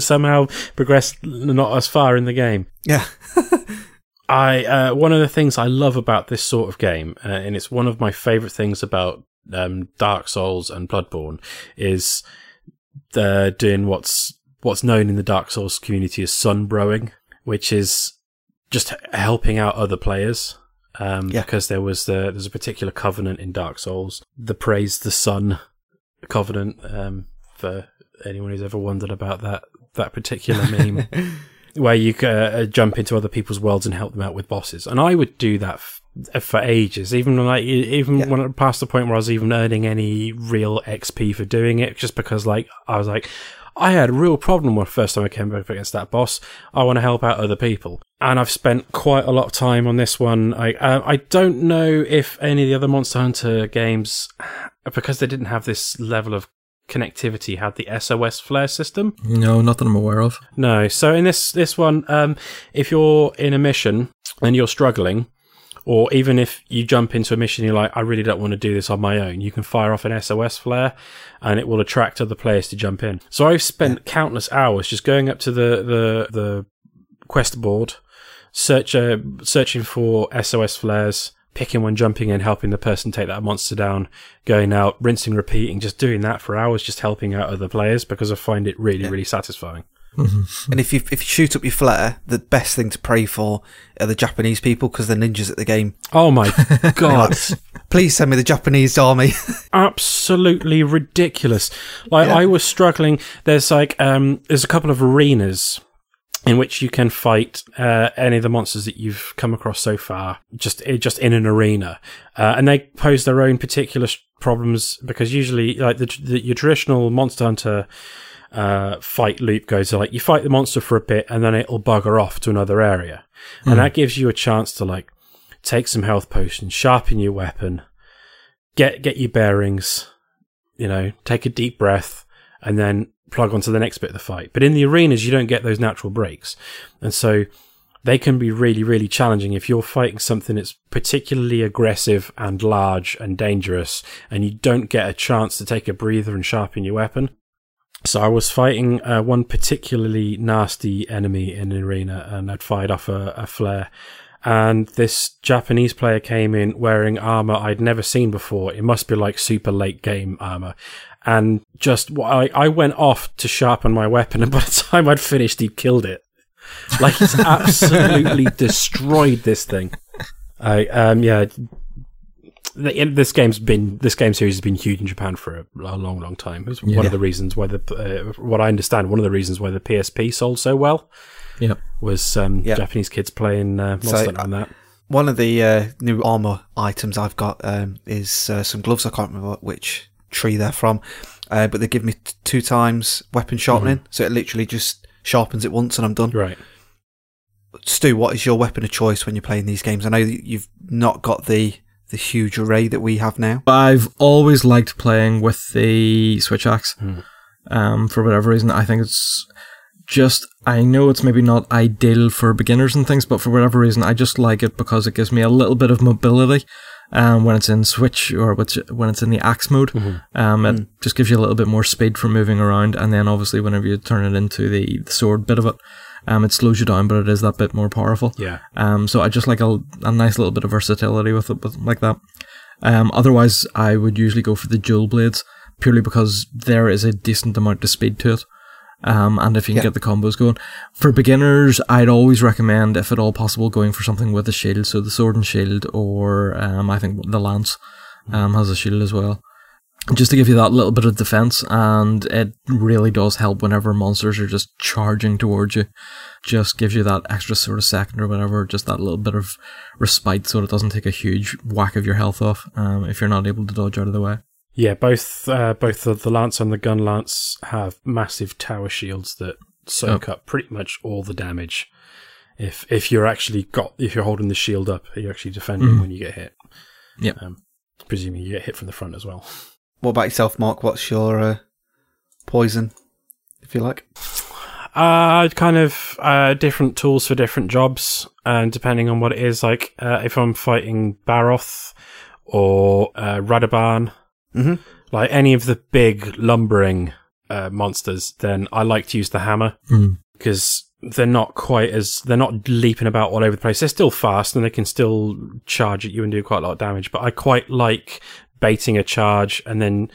somehow progressed not as far in the game.
yeah,
I uh, one of the things I love about this sort of game, uh, and it's one of my favorite things about um, Dark Souls and Bloodborne, is the doing what's what's known in the Dark Souls community as sunbrowing, which is just helping out other players. Um,
Yeah.
because there was the there's a particular covenant in Dark Souls, the praise the sun covenant. Um, for anyone who's ever wondered about that that particular meme where you uh, jump into other people's worlds and help them out with bosses. And I would do that f- for ages, even when I, even
Yeah.
when I past the point where I was even earning any real XP for doing it, just because like I was like, I had a real problem when the first time I came up against that boss. I want to help out other people, and I've spent quite a lot of time on this one. I uh, I don't know if any of the other Monster Hunter games, because they didn't have this level of connectivity had the SOS flare system.
No, not that I'm aware of.
No. So in this this one, um, if you're in a mission and you're struggling, or even if you jump into a mission, you're like, I really don't want to do this on my own. You can fire off an SOS flare, and it will attract other players to jump in. So I've spent countless hours just going up to the the the quest board, search uh, searching for SOS flares, picking one, jumping in, helping the person take that monster down, going out, rinsing, repeating, just doing that for hours, just helping out other players because I find it really, really satisfying.
And if you if you shoot up your flare, the best thing to pray for are the Japanese people because they're ninjas at the game.
Oh my god.
Please send me the Japanese army.
absolutely ridiculous. Like
Yeah.
I was struggling. There's like um, there's a couple of arenas in which you can fight uh, any of the monsters that you've come across so far, just eh, just in an arena, uh, and they pose their own particular problems because usually, like the, the your traditional Monster Hunter uh, fight loop goes like you fight the monster for a bit and then it'll bugger off to another area, and that gives you a chance to like take some health potions, sharpen your weapon, get get your bearings, you know, take a deep breath, and then plug onto the next bit of the fight. But in the arenas, you don't get those natural breaks, and so they can be really, really challenging if you're fighting something that's particularly aggressive and large and dangerous, and you don't get a chance to take a breather and sharpen your weapon. So I was fighting uh, one particularly nasty enemy in an arena, and I'd fired off a, a flare. And this Japanese player came in wearing armor I'd never seen before. It must be like super late game armor. And just, I, I went off to sharpen my weapon, and by the time I'd finished, he'd killed it. Like he's absolutely destroyed this thing. I um yeah, the, this game's been this game series has been huge in Japan for a, a long, long time. It's one
Yeah.
of the reasons why the uh, what I understand one of the reasons why the PSP sold so well
Yep.
was um,
Yeah.
Japanese kids playing uh,
So,
on that.
One of the uh, new armor items I've got um, is uh, some gloves. I can't remember which tree they're from, uh, but they give me t- two times weapon sharpening, so it literally just sharpens it once and I'm done.
Right.
Stu, what is your weapon of choice when you're playing these games? I know you've not got the the huge array that we have now.
I've always liked playing with the Switch Axe.
Hmm.
Um, for whatever reason, I think it's just. I know it's maybe not ideal for beginners and things, but for whatever reason, I just like it because it gives me a little bit of mobility. Um, when it's in Switch or which- when it's in the Axe mode, um, it just gives you a little bit more speed for moving around. And then obviously, whenever you turn it into the, the sword bit of it, um, it slows you down, but it is that bit more powerful.
Yeah.
Um, so I just like a, a nice little bit of versatility with it, with, like that. Um, otherwise, I would usually go for the dual blades purely because there is a decent amount of speed to it. Um, and if you can
Yeah.
get the combos going. For beginners, I'd always recommend, if at all possible, going for something with a shield. So the sword and shield, or um, I think the lance um, has a shield as well. Just to give you that little bit of defense, and it really does help whenever monsters are just charging towards you. Just gives you that extra sort of second or whatever, just that little bit of respite so it doesn't take a huge whack of your health off um, if you're not able to dodge out of the way.
Yeah, both uh, both the, the lance and the gun lance have massive tower shields that soak up pretty much all the damage. If if you're actually got if you're holding the shield up, you're actually defending when you get hit.
Yep.
Um, presuming you get hit from the front as well.
What about yourself, Mark? What's your uh, poison, if you like?
Uh, kind of uh, different tools for different jobs, and depending on what it is, like uh, if I'm fighting Barroth or uh, Radobaan,
Mhm.
like any of the big lumbering uh, monsters, then I like to use the hammer
Mm.
because they're not quite as they're not leaping about all over the place. They're still fast and they can still charge at you and do quite a lot of damage. But I quite like baiting a charge and then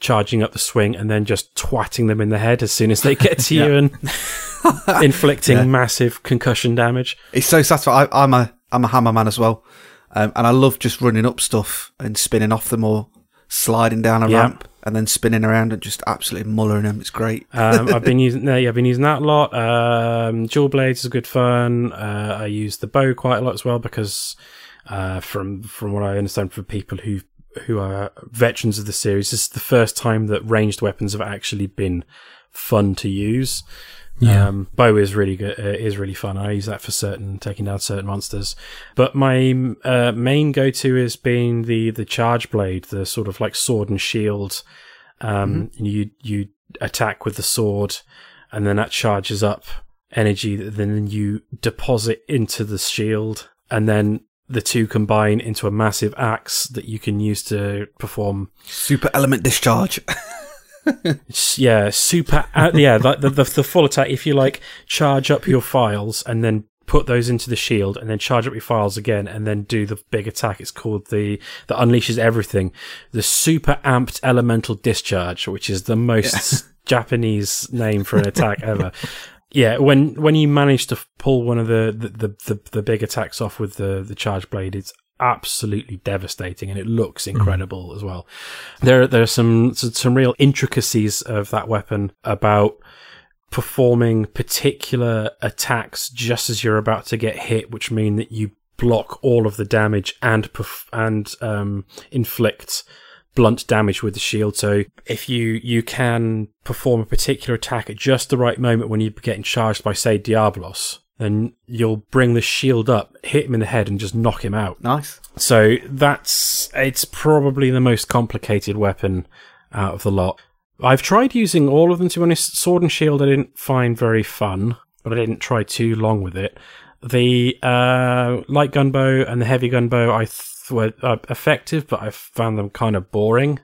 charging up the swing and then just twatting them in the head as soon as they get to you and inflicting
Yeah.
massive concussion damage.
It's so satisfying. I, I'm a I'm a hammer man as well, um, and I love just running up stuff and spinning off them or sliding down a
Yeah.
ramp and then spinning around and just absolutely mullering them. It's great.
Um, I've been using yeah, I've been using that a lot. Um, dual blades is good fun. Uh, I use the bow quite a lot as well because uh, from from what I understand from people who who are veterans of the series, this is the first time that ranged weapons have actually been fun to use.
Yeah.
Um, bow is really good. Uh, is really fun. I use that for certain taking down certain monsters. But my uh, main go to has been the the charge blade, the sort of like sword and shield Um, and you you attack with the sword, and then that charges up energy that then you deposit into the shield, and then the two combine into a massive axe that you can use to perform
Super element discharge.
Yeah, super. Uh, yeah, the, the the the full attack. If you like, charge up your phials and then put those into the shield, and then charge up your phials again, and then do the big attack. It's called the that unleashes everything. The super amped elemental discharge, which is the most Japanese name for an attack ever. Yeah, when when you manage to pull one of the the, the, the, big attacks off with the the charge blade, it's absolutely devastating and it looks incredible as well. There there are some some real intricacies of that weapon about performing particular attacks just as you're about to get hit, which mean that you block all of the damage and perf- and um, inflict blunt damage with the shield. So if you you can perform a particular attack at just the right moment when you're getting charged by say Diablos, then you'll bring the shield up, hit him in the head, and just knock him out.
nice.
So that's it's probably the most complicated weapon out of the lot. I've tried using all of them to be honest. Sword and shield I didn't find very fun, but I didn't try too long with it. The uh, light gunbow and the heavy gunbow I th- were uh, effective, but I found them kind of boring.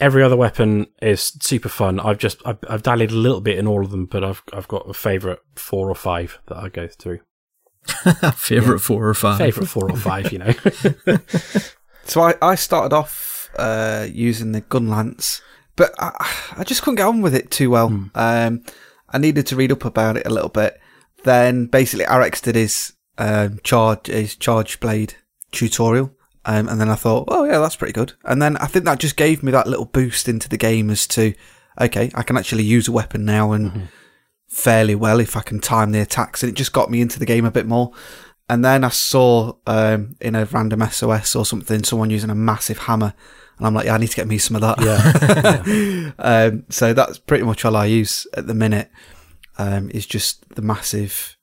Every other weapon is super fun. I've just I've, I've dallied a little bit in all of them, but I've I've got a favorite four or five that I go through.
Favorite four or five.
Favorite four or five, you know.
So I, I started off uh, using the gun lance, but I, I just couldn't get on with it too well. Um, I needed to read up about it a little bit. Then basically, Arekkz did his um, charge his charge blade tutorial, um, and then I thought, oh yeah, that's pretty good. And then I think that just gave me that little boost into the game as to, okay, I can actually use a weapon now and fairly well if I can time the attacks, and it just got me into the game a bit more. And then I saw um, in a random SOS or something someone using a massive hammer, and I'm like, yeah, I need to get me some of that.
yeah.
um, so that's pretty much all I use at the minute. Um, is just the massive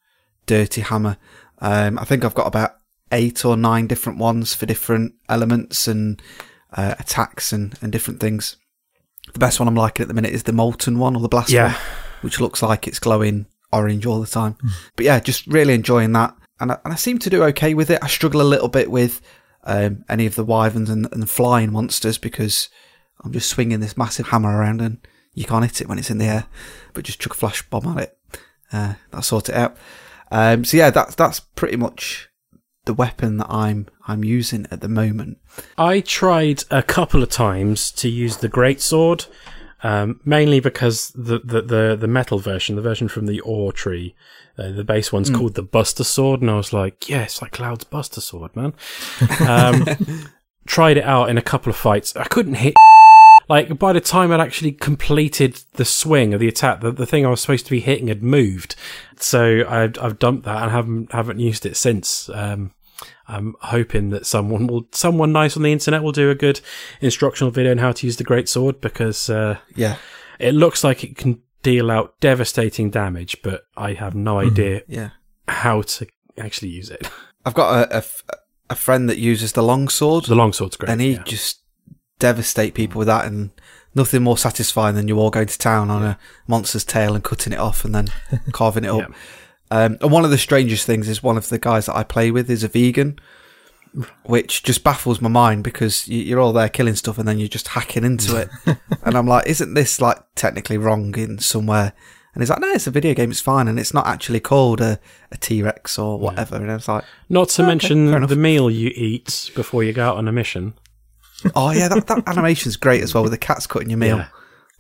dirty hammer. Um, I think I've got about eight or nine different ones for different elements and uh, attacks and, and different things. The best one I'm liking at the minute is the molten one or the blast
Yeah.
one, which looks like it's glowing orange all the time. But yeah, just really enjoying that. And I, and I seem to do okay with it. I struggle a little bit with um, any of the wyverns and, and flying monsters because I'm just swinging this massive hammer around and you can't hit it when it's in the air, but just chuck a flash bomb at it. Uh, that'll sort it out. Um, so yeah, that's that's pretty much the weapon that I'm I'm using at the moment.
I tried a couple of times to use the great sword, um, mainly because the, the, the, the metal version, the version from the ore tree, uh, the base one's called the Buster Sword, and I was like, yeah, it's like Cloud's Buster Sword, man. Um, tried it out in a couple of fights. I couldn't hit. Like by the time I'd actually completed the swing of the attack, the, the thing I was supposed to be hitting had moved. So I've, I've dumped that and haven't haven't used it since. Um, I'm hoping that someone will, someone nice on the internet will do a good instructional video on how to use the great sword because uh,
Yeah,
it looks like it can deal out devastating damage, but I have no idea
yeah.
how to actually use it.
I've got a, a friend that uses the long sword,
The longsword's great.
and he
yeah.
just devastate people with that, and nothing more satisfying than you all going to town on a monster's tail and cutting it off and then carving it up.
Yeah.
Um, and one of the strangest things is one of the guys that I play with is a vegan, which just baffles my mind because you- you're all there killing stuff and then you're just hacking into it. and I'm like, isn't this like technically wrong in somewhere? And he's like, no, it's a video game, it's fine. And it's not actually called a, a T Rex or whatever. And I was like,
Not to
Okay,
mention
fair enough.
the meal you eat before you go out on a mission.
oh yeah, that, that animation's great as well with the cats cutting your meal.
Yeah.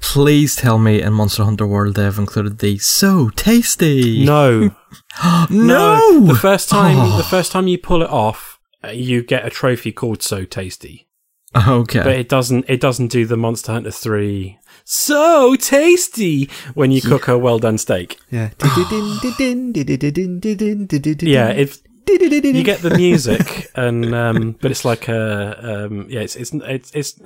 Please tell me in Monster Hunter World they've included the so tasty.
No,
no.
The first time,
Oh.
the first time you pull it off, uh, you get a trophy called "So Tasty."
Okay.
but it doesn't it doesn't do the Monster Hunter 3 so tasty when you cook a well done steak.
Yeah.
Yeah, it you get the music and um but it's like a um yeah, it's it's it's it's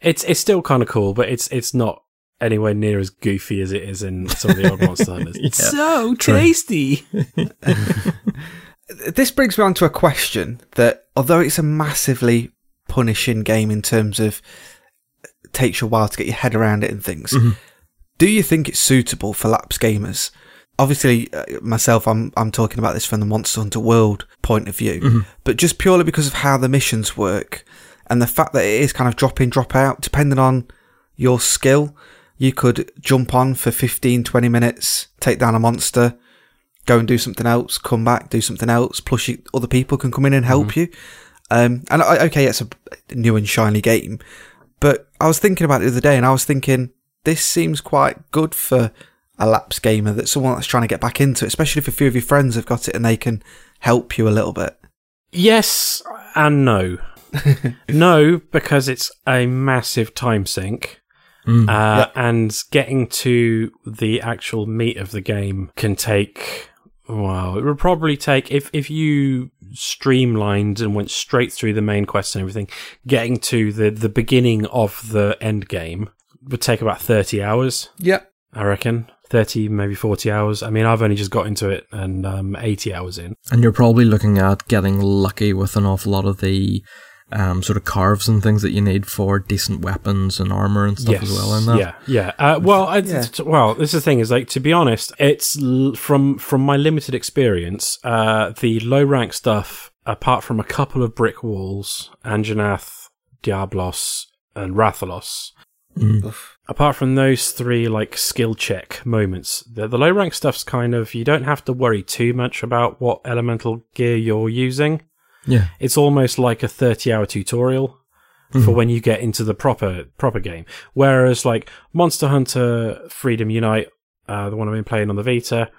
it's, it's still kind of cool, but it's it's not anywhere near as goofy as it is in some of the old Monster Hunters.
Yeah,
so
true.
tasty.
this brings me on to a question that, although it's a massively punishing game in terms of takes you a while to get your head around it and things.
Mm-hmm.
Do you think it's suitable for lapsed gamers? Obviously, uh, myself, I'm I'm talking about this from the Monster Hunter World point of view,
Mm-hmm.
but just purely because of how the missions work and the fact that it is kind of drop in, drop out, depending on your skill. You could jump on for 15, 20 minutes, take down a monster, go and do something else, come back, do something else. Plus, you, other people can come in and help you. Um, and I, okay, it's a new and shiny game, but I was thinking about it the other day, and I was thinking this seems quite good for a lapsed gamer. That someone that's trying to get back into it, especially if a few of your friends have got it and they can help you a little bit.
Yes and no. no, because it's a massive time sink.
Mm.
Uh, And getting to the actual meat of the game can take. Well, it would probably take if if you streamlined and went straight through the main quest and everything. Getting to the the beginning of the end game would take about thirty hours.
Yeah,
I reckon thirty, maybe forty hours. I mean, I've only just got into it and um, eighty hours in.
And you're probably looking at getting lucky with an awful lot of the um, sort of carves and things that you need for decent weapons and armor and stuff as well in that.
Yeah, yeah. Uh, well, I,
Yeah.
t- well, this is the thing is like to be honest, it's l- from from my limited experience, uh, the low rank stuff, apart from a couple of brick walls, Anjanath, Diablos, and Rathalos.
Mm.
Apart from those three like skill check moments, the, the low rank stuff's kind of you don't have to worry too much about what elemental gear you're using.
Yeah.
It's almost like a 30 hour tutorial for when you get into the proper proper game. Whereas like Monster Hunter Freedom Unite, uh, the one I've been playing on the Vita,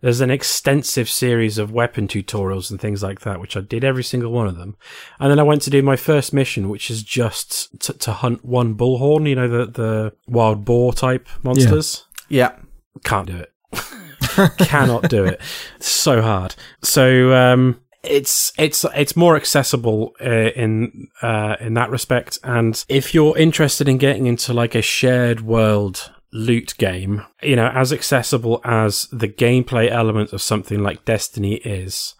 there's an extensive series of weapon tutorials and things like that, which I did every single one of them. And then I went to do my first mission, which is just to, to hunt one bullhorn, you know, the, the wild boar type monsters
Yeah.
can't do it. Cannot do it. It's so hard. So um, it's it's it's more accessible uh, in uh, in that respect. And if you're interested in getting into like a shared world loot game, you know, as accessible as the gameplay element of something like Destiny is,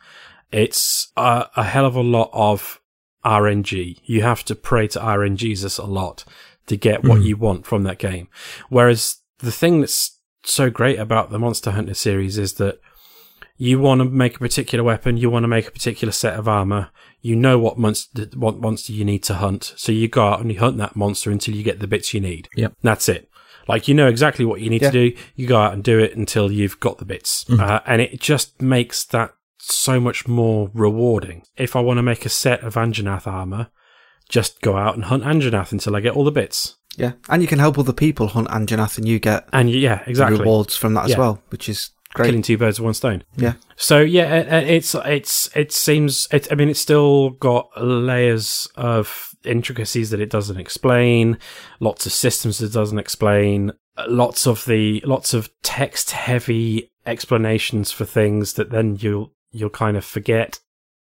it's a, a hell of a lot of RNG. You have to pray to RNGs a lot to get what you want from that game. Whereas the thing that's so great about the Monster Hunter series is that you want to make a particular weapon, you want to make a particular set of armor, you know what monster, what monster you need to hunt, so you go out and you hunt that monster until you get the bits you need.
Yep.
That's it. Like you know exactly what you need
Yeah.
to do. You go out and do it until you've got the bits, uh, and it just makes that so much more rewarding. If I want to make a set of Anjanath armor, just go out and hunt Anjanath until I get all the bits.
Yeah. And you can help other people hunt Anjanath and you get
And yeah, exactly.
rewards from that as
Yeah.
well, which is great.
Killing two birds with one stone.
Yeah.
So yeah, uh, it's it's it seems it, I mean it's still got layers of intricacies that it doesn't explain, lots of systems it doesn't explain, lots of the lots of text heavy explanations for things that then you'll you'll kind of forget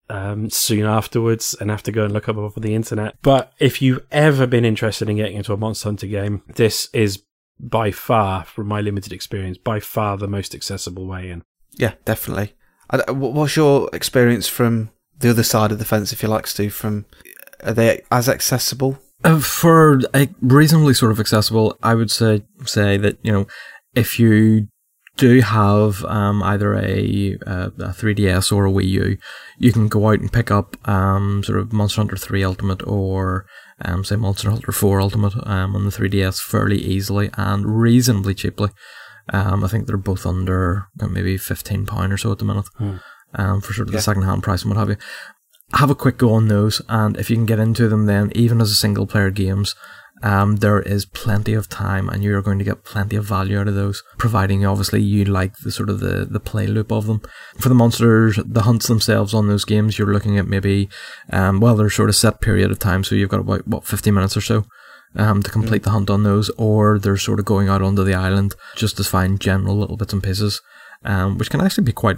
um, soon afterwards and have to go and look up off the internet. But if you've ever been interested in getting into a Monster Hunter game, this is by far, from my limited experience, by far the most accessible way in.
Yeah, definitely. I d- wh- What's your experience from the other side of the fence, if you like, Stu? From are they as accessible?
Uh, for a reasonably sort of accessible, I would say say that you know if you do have um, either a, uh, a 3DS or a Wii U, you can go out and pick up um, sort of Monster Hunter 3 Ultimate or um, say Monster Hunter 4 Ultimate um, on the 3DS fairly easily and reasonably cheaply. Um, I think they're both under maybe fifteen pound or so at the minute, um, for sort of
Yeah.
the second hand price and what have you have a quick go on those, and if you can get into them, then even as a single player games, um, there is plenty of time, and you're going to get plenty of value out of those, providing obviously you like the sort of the the play loop of them. For the monsters, the hunts themselves on those games, you're looking at maybe, um, well, they're sort of set period of time, so you've got about what 50 minutes or so. Um, to complete the hunt on those, or they're sort of going out onto the island just to find general little bits and pieces, um, which can actually be quite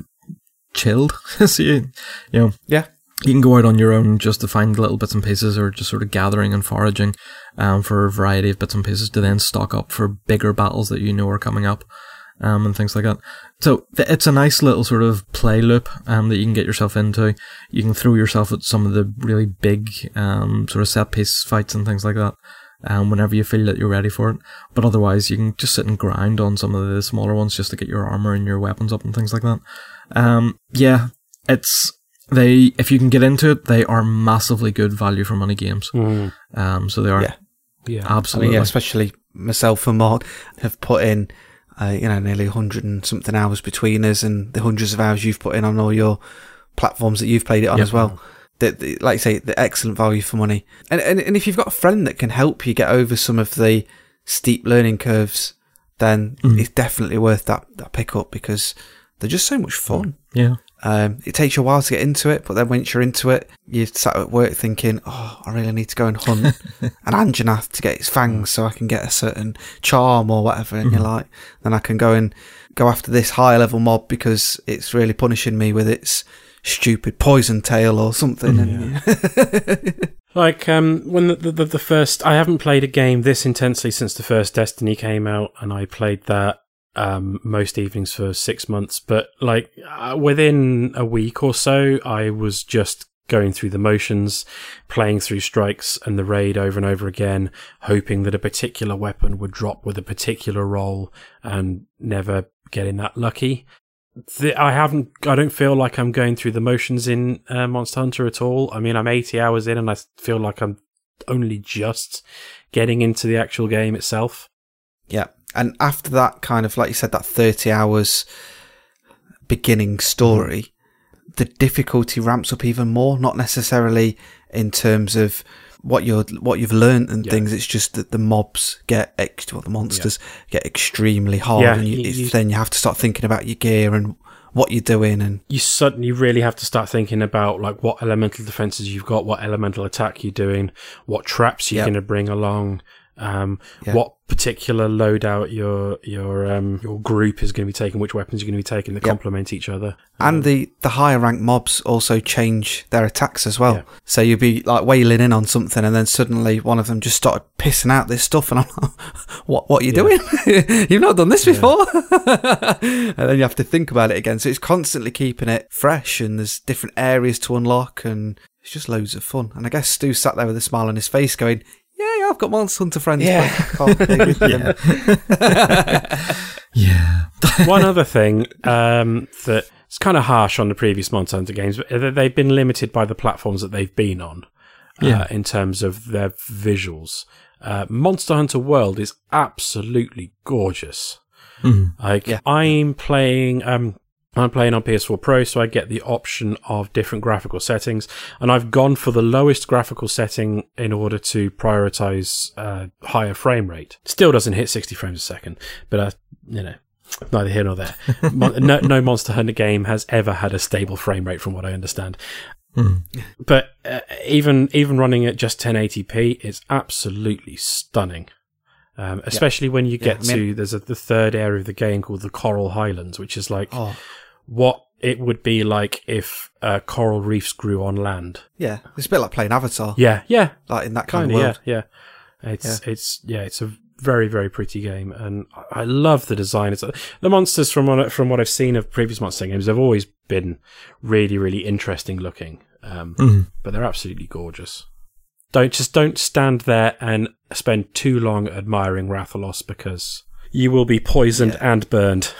chilled. so you, you know,
Yeah.
You can go out on your own just to find little bits and pieces or just sort of gathering and foraging um, for a variety of bits and pieces to then stock up for bigger battles that you know are coming up um, and things like that. So th- it's a nice little sort of play loop um, that you can get yourself into. You can throw yourself at some of the really big um, sort of set piece fights and things like that. um, whenever you feel that you're ready for it. But otherwise, you can just sit and grind on some of the smaller ones just to get your armor and your weapons up and things like that. Um, yeah, it's they. If you can get into it, they are massively good value for money games.
Mm,
Um, so they are
Yeah.
yeah.
I
absolutely.
mean, yeah, especially myself and Mark have put in, uh, you know, nearly 100 and something hours between us and the hundreds of hours you've put in on all your platforms that you've played it on
Yep.
as well. The, the, like I say, the excellent value for money. And, and, and if you've got a friend that can help you get over some of the steep learning curves, then
Mhm.
it's definitely worth that, that pickup because they're just so much fun.
yeah.
Um, it takes you a while to get into it, but then once you're into it, you're sat at work thinking, "Oh, I really need to go and hunt an Anjanath to get its fangs, so I can get a certain charm or whatever." And you're like, then I can go and go after this higher level mob because it's really punishing me with its stupid poison tail or something. And
Like um, when the, the the first, I haven't played a game this intensely since the first Destiny came out, and I played that um, most evenings for six months. But like uh, within a week or so, I was just going through the motions, playing through strikes and the raid over and over again, hoping that a particular weapon would drop with a particular roll, and never getting that lucky. The, I haven't. I don't feel like I'm going through the motions in uh, Monster Hunter at all. I mean, I'm 80 hours in, and I feel like I'm only just getting into the actual game itself.
yeah, and after that kind of like you said, that thirty hours beginning story, mm. the difficulty ramps up even more. Not necessarily in terms of what you're what you've learned and
Yeah.
things. It's just that the mobs get ex- well, the monsters get extremely hard,
Yeah,
and you,
you- you-
then you have to start thinking about your gear and what you're doing. And
You suddenly really have to start thinking about like what elemental defenses you've got, what elemental attack you're doing, what traps you're
Yep.
going to bring along, um,
Yeah.
what particular loadout your your um, your group is going to be taking, which weapons you're going to be taking that
Yep.
complement each other.
and the the higher rank mobs also change their attacks as well.
Yeah.
So you'd be like wailing in on something, and then suddenly one of them just started pissing out this stuff, and I'm like, "What? What are you doing? You've not done this before." and then you have to think about it again. So it's constantly keeping it fresh, and there's different areas to unlock, and it's just loads of fun. And I guess Stu sat there with a smile on his face, going. Yeah, yeah, I've got Monster Hunter friends.
Yeah.
but I can't play with them."
Yeah.
One other thing um, that it's kind of harsh on the previous Monster Hunter games, but they- they've been limited by the platforms that they've been on uh,
Yeah.
in terms of their visuals. Uh, Monster Hunter World is absolutely gorgeous.
Mhm.
Like
Yeah.
I'm playing, um, I'm playing on PS4 Pro, so I get the option of different graphical settings, and I've gone for the lowest graphical setting in order to prioritize uh, higher frame rate. Still doesn't hit 60 frames a second, but uh, you know, neither here nor there. No, no Monster Hunter game has ever had a stable frame rate, from what I understand.
Mhm.
But uh, even even running at just 1080p is absolutely stunning. Um, especially when you get
I mean-
to there's a, the third area of the game called the Coral Highlands, which is like
oh,
what it would be like if uh, coral reefs grew on land.
yeah, it's a bit like playing Avatar,
Yeah, yeah,
like in that kind
kind
of
of.
world.
Yeah, yeah. It's it's yeah, it's a very very pretty game, and I- I love the design. It's the monsters from what from what I've seen of previous monster games. They've always been really really interesting looking, um,
Mhm.
but they're absolutely gorgeous. Don't just don't stand there and spend too long admiring Rathalos because you will be poisoned and burned.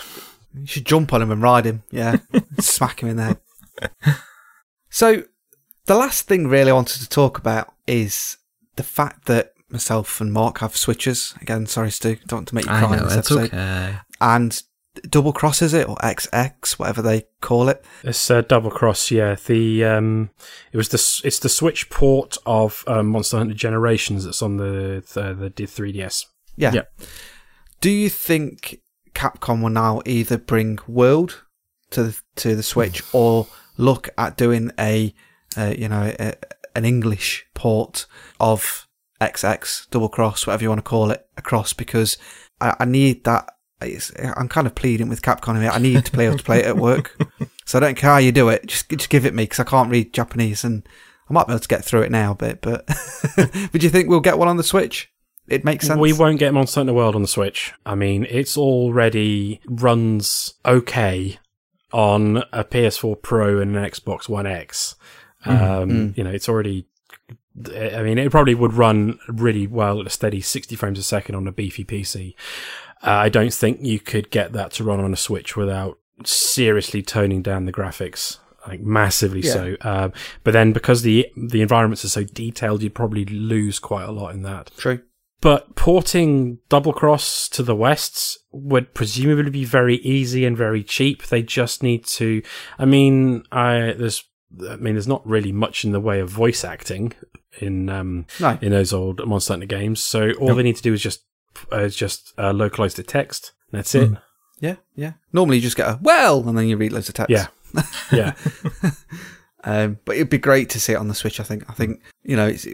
You should jump on him and ride him. Yeah. Smack him in the head. So, the last thing really I wanted to talk about is the fact that myself and Mark have switches. Again, sorry, Stu. Don't want to make you
I
cry in
know,
this
it's
episode.
okay.
And double crosses it or XX, whatever they call it.
It's uh, double cross, yeah. The um, it was the it's the Switch port of um, Monster Hunter Generations that's on the the, the 3DS.
Yeah.
Yeah.
Do you think Capcom will now either bring World to the, to the Switch or look at doing a, uh, you know, a, an English port of XX, double cross, whatever you want to call it, across? Because I, I need that. It's, I'm kind of pleading with Capcom here. I need to be able to play it at work, so I don't care how you do it. Just just give it me because I can't read Japanese, and I might be able to get through it now a bit. But but do you think we'll get one on the Switch? It makes sense.
We won't get Monster Hunter World on the Switch. I mean, it's already runs okay on a PS4 Pro and an Xbox One X. Um,
Mm.
You know, it's already I mean, it probably would run really well at a steady 60 frames a second on a beefy PC. Uh, I don't think you could get that to run on a Switch without seriously toning down the graphics, like massively
Yeah.
so. Um, but then because the the environments are so detailed, you'd probably lose quite a lot in that.
True.
But porting Double Cross to the Wests would presumably be very easy and very cheap. They just need to. I mean, I there's. I mean, there's not really much in the way of voice acting in um
No.
in those old Monster Hunter games. So all they need to do is just uh, just uh, localize the text. That's it.
Yeah, yeah. Normally you just get a well, and then you read loads of text.
Yeah, yeah,
Um, but it'd be great to see it on the Switch. I think. I think you know, it's,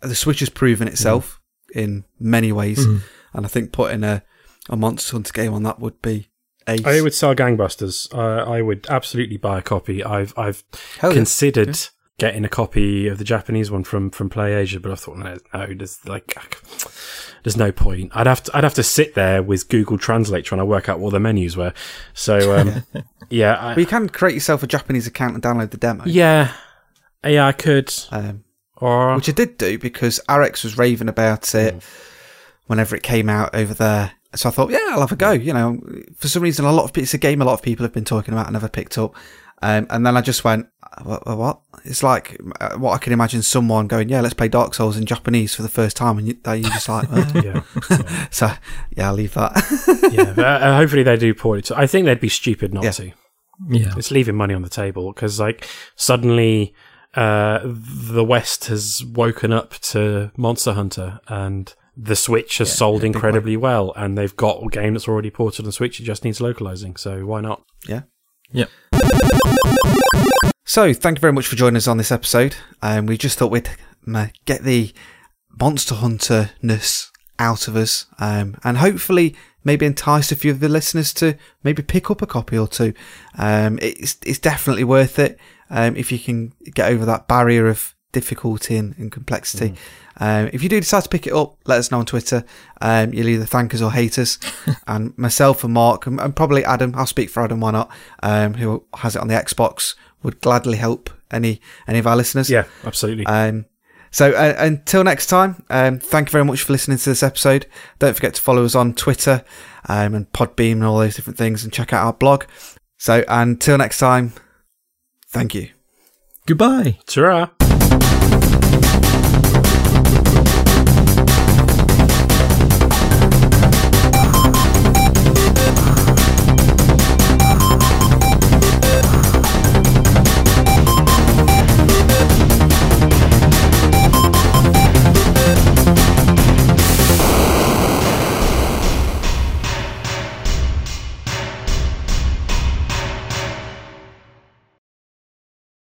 the Switch has proven itself in many ways, and I think putting a a Monster Hunter game on that would be ace.
I would sell gangbusters. Uh, I would absolutely buy a copy. I've I've
Hell yeah.
considered getting a copy of the Japanese one from from Play Asia, but I thought no, no, there's like there's no point. I'd have to I'd have to sit there with Google Translate trying to work out what the menus were. So um, yeah,
But you can create yourself a Japanese account and download the demo.
yeah, yeah, I could.
Um,
Or
which I did do because Arekkz was raving about it whenever it came out over there. So I thought, yeah, I'll have a go. You know, for some reason, a lot of it's a game a lot of people have been talking about. And I never picked up, um, and then I just went, what? what? It's like uh, what I can imagine someone going, yeah, let's play Dark Souls in Japanese for the first time, and you, you're just like, uh.
yeah,
so yeah, I'll leave that.
yeah. But, uh, hopefully they do port it. I think they'd be stupid not
Yeah.
to.
Yeah.
It's leaving money on the table because, like, suddenly uh, the West has woken up to Monster Hunter and the Switch has sold incredibly well, and they've got a game that's already ported on the Switch. It just needs localizing, so why not?
yeah.
Yep.
So, thank you very much for joining us on this episode. Um, we just thought we'd um, get the Monster Hunter ness out of us um, and hopefully maybe entice a few of the listeners to maybe pick up a copy or two. Um, it's, it's definitely worth it um, if you can get over that barrier of difficulty and, and complexity. Um, if you do decide to pick it up, let us know on Twitter. Um, you'll either thank us or hate us. and myself and Mark, and, and probably Adam, I'll speak for Adam, why not, um, who has it on the Xbox, would gladly help any any of our listeners.
Yeah, absolutely.
Um, so uh, until next time, um, thank you very much for listening to this episode. Don't forget to follow us on Twitter um, and Podbean and all those different things, and check out our blog. So until next time, thank you.
Goodbye.
Ta-ra!